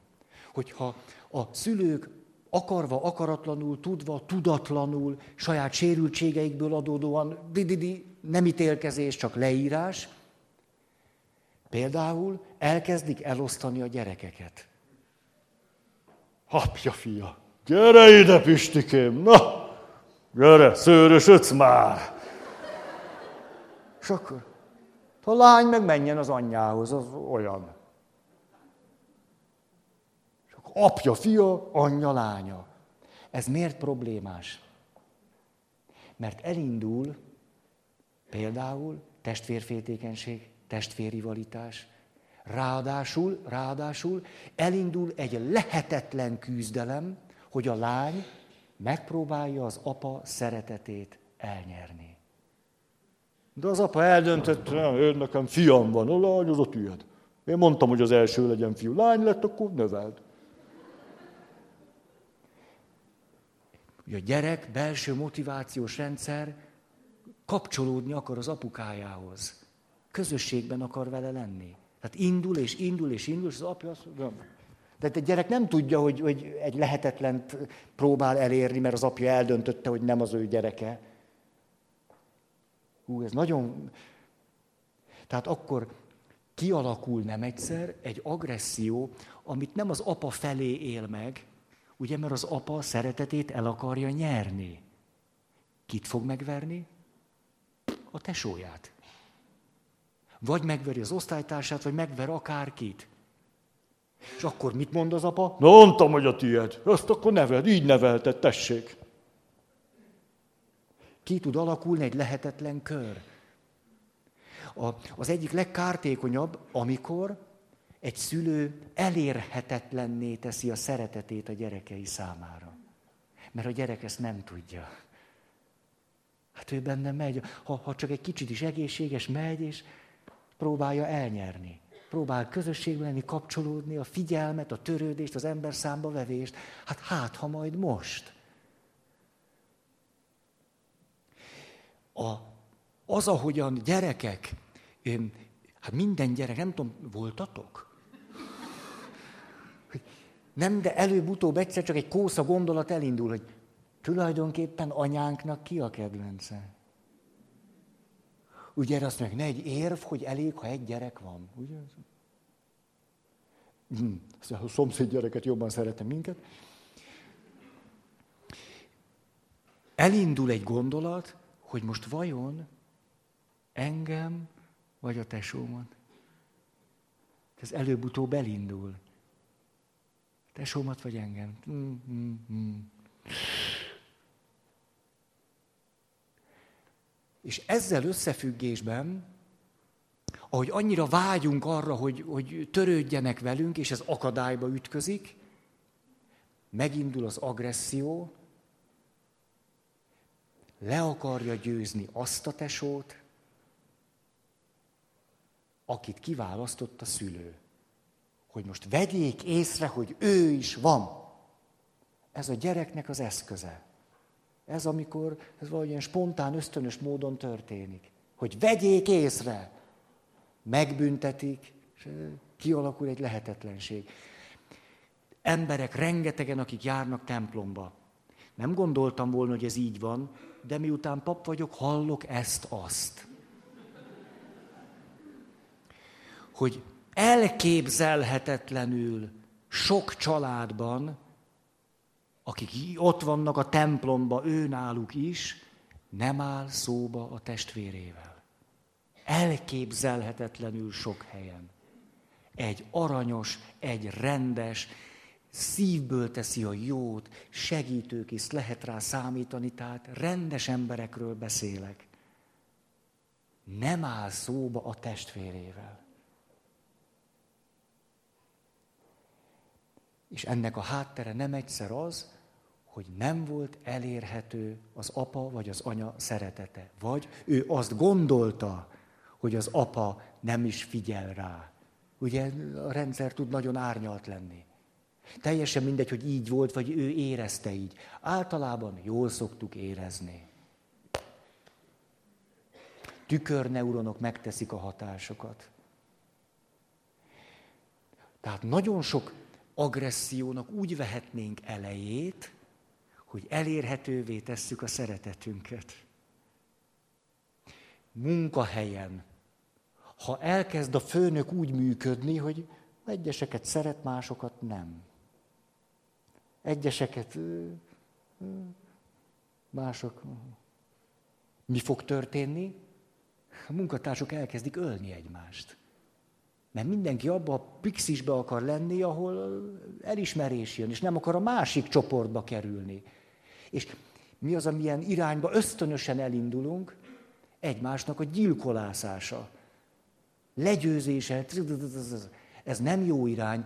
hogyha a szülők akarva, akaratlanul, tudva, tudatlanul, saját sérültségeikből adódóan, dididi, nem ítélkezés, csak leírás, például elkezdik elosztani a gyerekeket. Apja, fia, gyere ide, Pistikém, na, gyere, szőrösödsz már. És akkor a lány meg menjen az anyjához, az olyan. És akkor apja, fia, anyja, lánya. Ez miért problémás? Mert elindul például testvérféltékenység, testvérrivalitás, Ráadásul, ráadásul elindul egy lehetetlen küzdelem, hogy a lány megpróbálja az apa szeretetét elnyerni. De az apa eldöntötte, én nekem fiam van, a lány az a tiéd. Én mondtam, hogy az első legyen fiú. Lány lett, akkor növeld. Ugye a gyerek belső motivációs rendszer kapcsolódni akar az apukájához. Közösségben akar vele lenni. Tehát indul és indul és indul, és az apja azt mondja, de egy gyerek nem tudja, hogy, hogy egy lehetetlent próbál elérni, mert az apja eldöntötte, hogy nem az ő gyereke. Hú, ez nagyon... Tehát akkor kialakul nem egyszer egy agresszió, amit nem az apa felé él meg, ugye, mert az apa szeretetét el akarja nyerni. Kit fog megverni? A tesóját. Vagy megveri az osztálytársát, vagy megver akárkit. És akkor mit mond az apa? Na, mondtam, hogy a tiéd. Azt akkor neveld, így nevelted, tessék. Ki tud alakulni egy lehetetlen kör. A, az egyik legkártékonyabb, amikor egy szülő elérhetetlenné teszi a szeretetét a gyerekei számára. Mert a gyerek ezt nem tudja. Hát ő benne megy, ha, ha csak egy kicsit is egészséges, megy, és próbálja elnyerni. Próbál közösségben lenni, kapcsolódni, a figyelmet, a törődést, az ember számba vevést. Hát hát, ha majd most. A, az, ahogyan gyerekek, én, hát minden gyerek, nem tudom, voltatok? Nem, de előbb-utóbb egyszer csak egy kósza gondolat elindul, hogy tulajdonképpen anyánknak ki a kedvence? Ugye azt mondják, ne egy érv, hogy elég, ha egy gyerek van. Ugye? Hmm, a szomszéd gyereket jobban szeretem minket. Elindul egy gondolat, hogy most vajon engem vagy a tesómat. Ez előbb-utóbb elindul. Tesómat vagy engem. Mm, mm, mm. És ezzel összefüggésben, ahogy annyira vágyunk arra, hogy, hogy törődjenek velünk, és ez akadályba ütközik, megindul az agresszió, le akarja győzni azt a tesót, akit kiválasztott a szülő. Hogy most vegyék észre, hogy ő is van. Ez a gyereknek az eszköze. Ez amikor ez valamilyen spontán, ösztönös módon történik. Hogy vegyék észre, megbüntetik, és kialakul egy lehetetlenség. Emberek rengetegen, akik járnak templomba. Nem gondoltam volna, hogy ez így van, de miután pap vagyok, hallok ezt-azt. Hogy elképzelhetetlenül sok családban akik ott vannak a templomba, ő náluk is, nem áll szóba a testvérével. Elképzelhetetlenül sok helyen. Egy aranyos, egy rendes, szívből teszi a jót, segítőkész, lehet rá számítani, tehát rendes emberekről beszélek. Nem áll szóba a testvérével. És ennek a háttere nem egyszer az, hogy nem volt elérhető az apa vagy az anya szeretete. Vagy ő azt gondolta, hogy az apa nem is figyel rá. Ugye a rendszer tud nagyon árnyalt lenni. Teljesen mindegy, hogy így volt, vagy ő érezte így. Általában jól szoktuk érezni. Tükörneuronok megteszik a hatásokat. Tehát nagyon sok agressziónak úgy vehetnénk elejét, hogy elérhetővé tesszük a szeretetünket. Munkahelyen, ha elkezd a főnök úgy működni, hogy egyeseket szeret, másokat nem. Egyeseket mások. Mi fog történni? A munkatársak elkezdik ölni egymást. Mert mindenki abba a pixisbe akar lenni, ahol elismerés jön, és nem akar a másik csoportba kerülni. És mi az, amilyen irányba ösztönösen elindulunk? Egymásnak a gyilkolászása, legyőzése. Ez nem jó irány,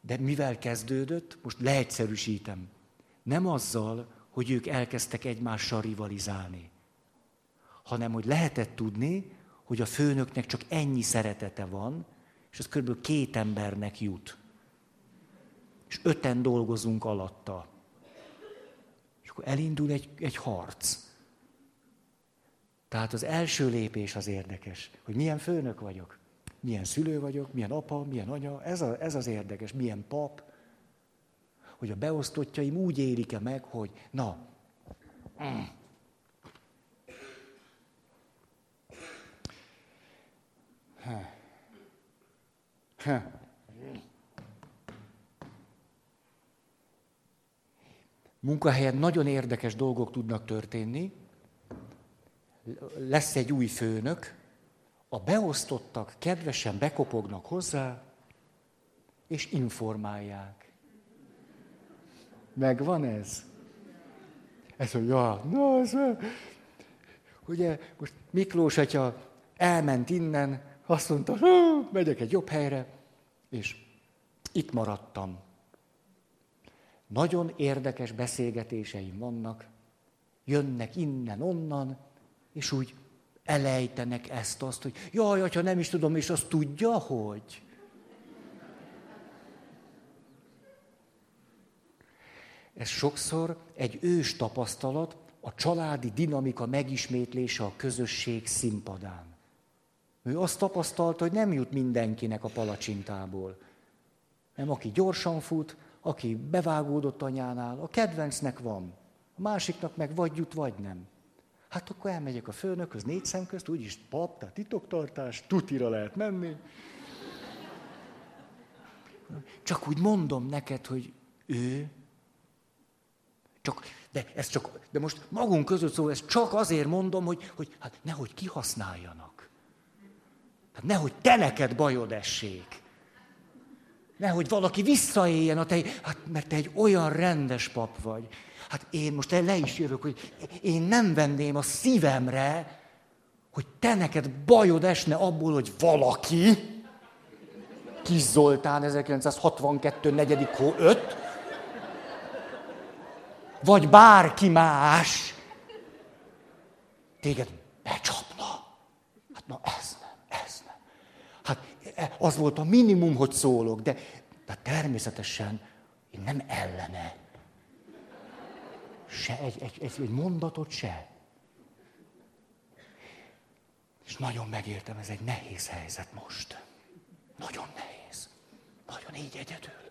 de mivel kezdődött, most leegyszerűsítem. Nem azzal, hogy ők elkezdtek egymással rivalizálni, hanem hogy lehetett tudni, hogy a főnöknek csak ennyi szeretete van, és az kb. két embernek jut. És öten dolgozunk alatta akkor elindul egy, egy harc. Tehát az első lépés az érdekes, hogy milyen főnök vagyok, milyen szülő vagyok, milyen apa, milyen anya, ez, a, ez az érdekes, milyen pap, hogy a beosztottjaim úgy érik-e meg, hogy na, mm. Munkahelyen nagyon érdekes dolgok tudnak történni. Lesz egy új főnök, a beosztottak kedvesen bekopognak hozzá, és informálják. Megvan ez? Ez a, ja, na, ez, ugye, most Miklós atya elment innen, azt mondta, megyek egy jobb helyre, és itt maradtam. Nagyon érdekes beszélgetéseim vannak, jönnek innen, onnan, és úgy elejtenek ezt, azt, hogy jaj, ha nem is tudom, és azt tudja, hogy. Ez sokszor egy ős tapasztalat, a családi dinamika megismétlése a közösség színpadán. Ő azt tapasztalta, hogy nem jut mindenkinek a palacsintából. Nem, aki gyorsan fut, aki bevágódott anyánál, a kedvencnek van. A másiknak meg vagy jut, vagy nem. Hát akkor elmegyek a főnökhöz négy szem közt, úgyis pap, tehát titoktartás, tutira lehet menni. Csak úgy mondom neked, hogy ő, csak, de ez csak, de most magunk között szó, ezt csak azért mondom, hogy, hogy hát nehogy kihasználjanak. Hát nehogy te neked bajod essék. Nehogy valaki visszaéljen a te, hát mert te egy olyan rendes pap vagy. Hát én most le is jövök, hogy én nem venném a szívemre, hogy te neked bajod esne abból, hogy valaki, Kis Zoltán 1962. 4. hó 5, vagy bárki más téged becsapna. Hát na ez az volt a minimum, hogy szólok, de, de természetesen én nem ellene. Se egy, egy, egy, egy mondatot se. És nagyon megértem, ez egy nehéz helyzet most. Nagyon nehéz. Nagyon így egyedül.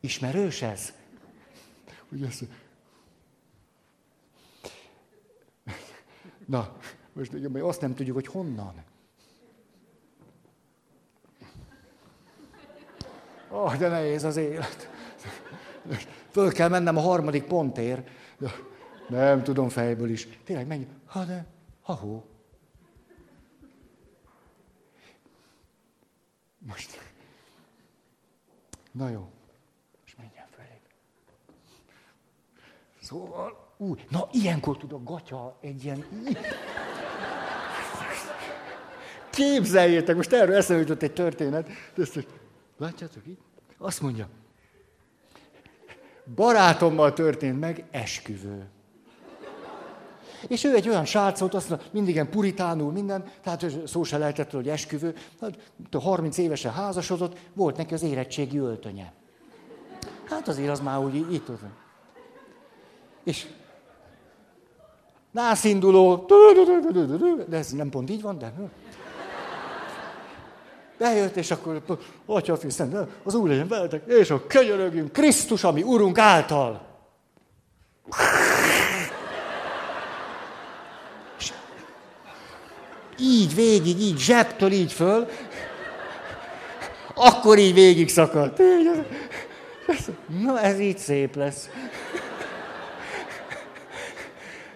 Ismerős ez? Ugye ez... Na, most ugye, azt nem tudjuk, hogy honnan. Oh, de nehéz az élet. Föl kell mennem a harmadik pontért. Nem tudom fejből is. Tényleg mennyi? Ha de, ha hó. Most. Na jó. És menjen felé. Szóval, ú, na ilyenkor tud a gatya egy ilyen... Képzeljétek, most erről eszembe jutott egy történet. De ezt, látjátok itt? Azt mondja, barátommal történt meg esküvő. És ő egy olyan srác volt, azt mondta, mindig ilyen puritánul minden, tehát szó se lehetett, hogy esküvő. Hát, 30 évesen házasodott, volt neki az érettségi öltönye. Hát azért az már úgy itt volt. És nászinduló, de ez nem pont így van, de... Bejött, és akkor, atya, szent, az Úr legyen veletek, és a könyörögjünk Krisztus, ami Urunk által. így végig, így zsebtől így föl, akkor így végig szakadt. Na, ez így szép lesz.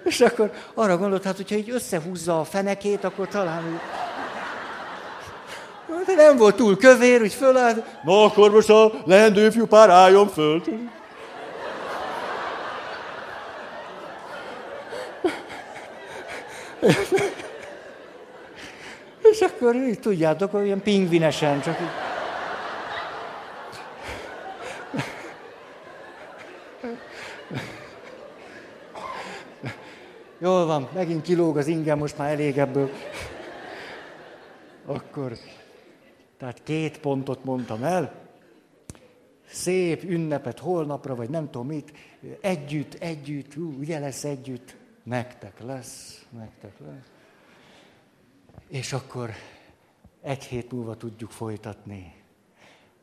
És akkor arra gondolt, hát, hogyha így összehúzza a fenekét, akkor talán így... De nem volt túl kövér, úgy fölállt. Na, akkor most a leendő fiú pár álljon föl. És akkor így tudjátok, olyan pingvinesen, csak így. Jól van, megint kilóg az ingem, most már elég ebből. Akkor, tehát két pontot mondtam el. Szép ünnepet holnapra, vagy nem tudom mit. Együtt, együtt, ugye lesz együtt. Nektek lesz, nektek lesz. És akkor egy hét múlva tudjuk folytatni.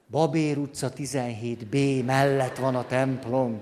Babér utca 17B mellett van a templom.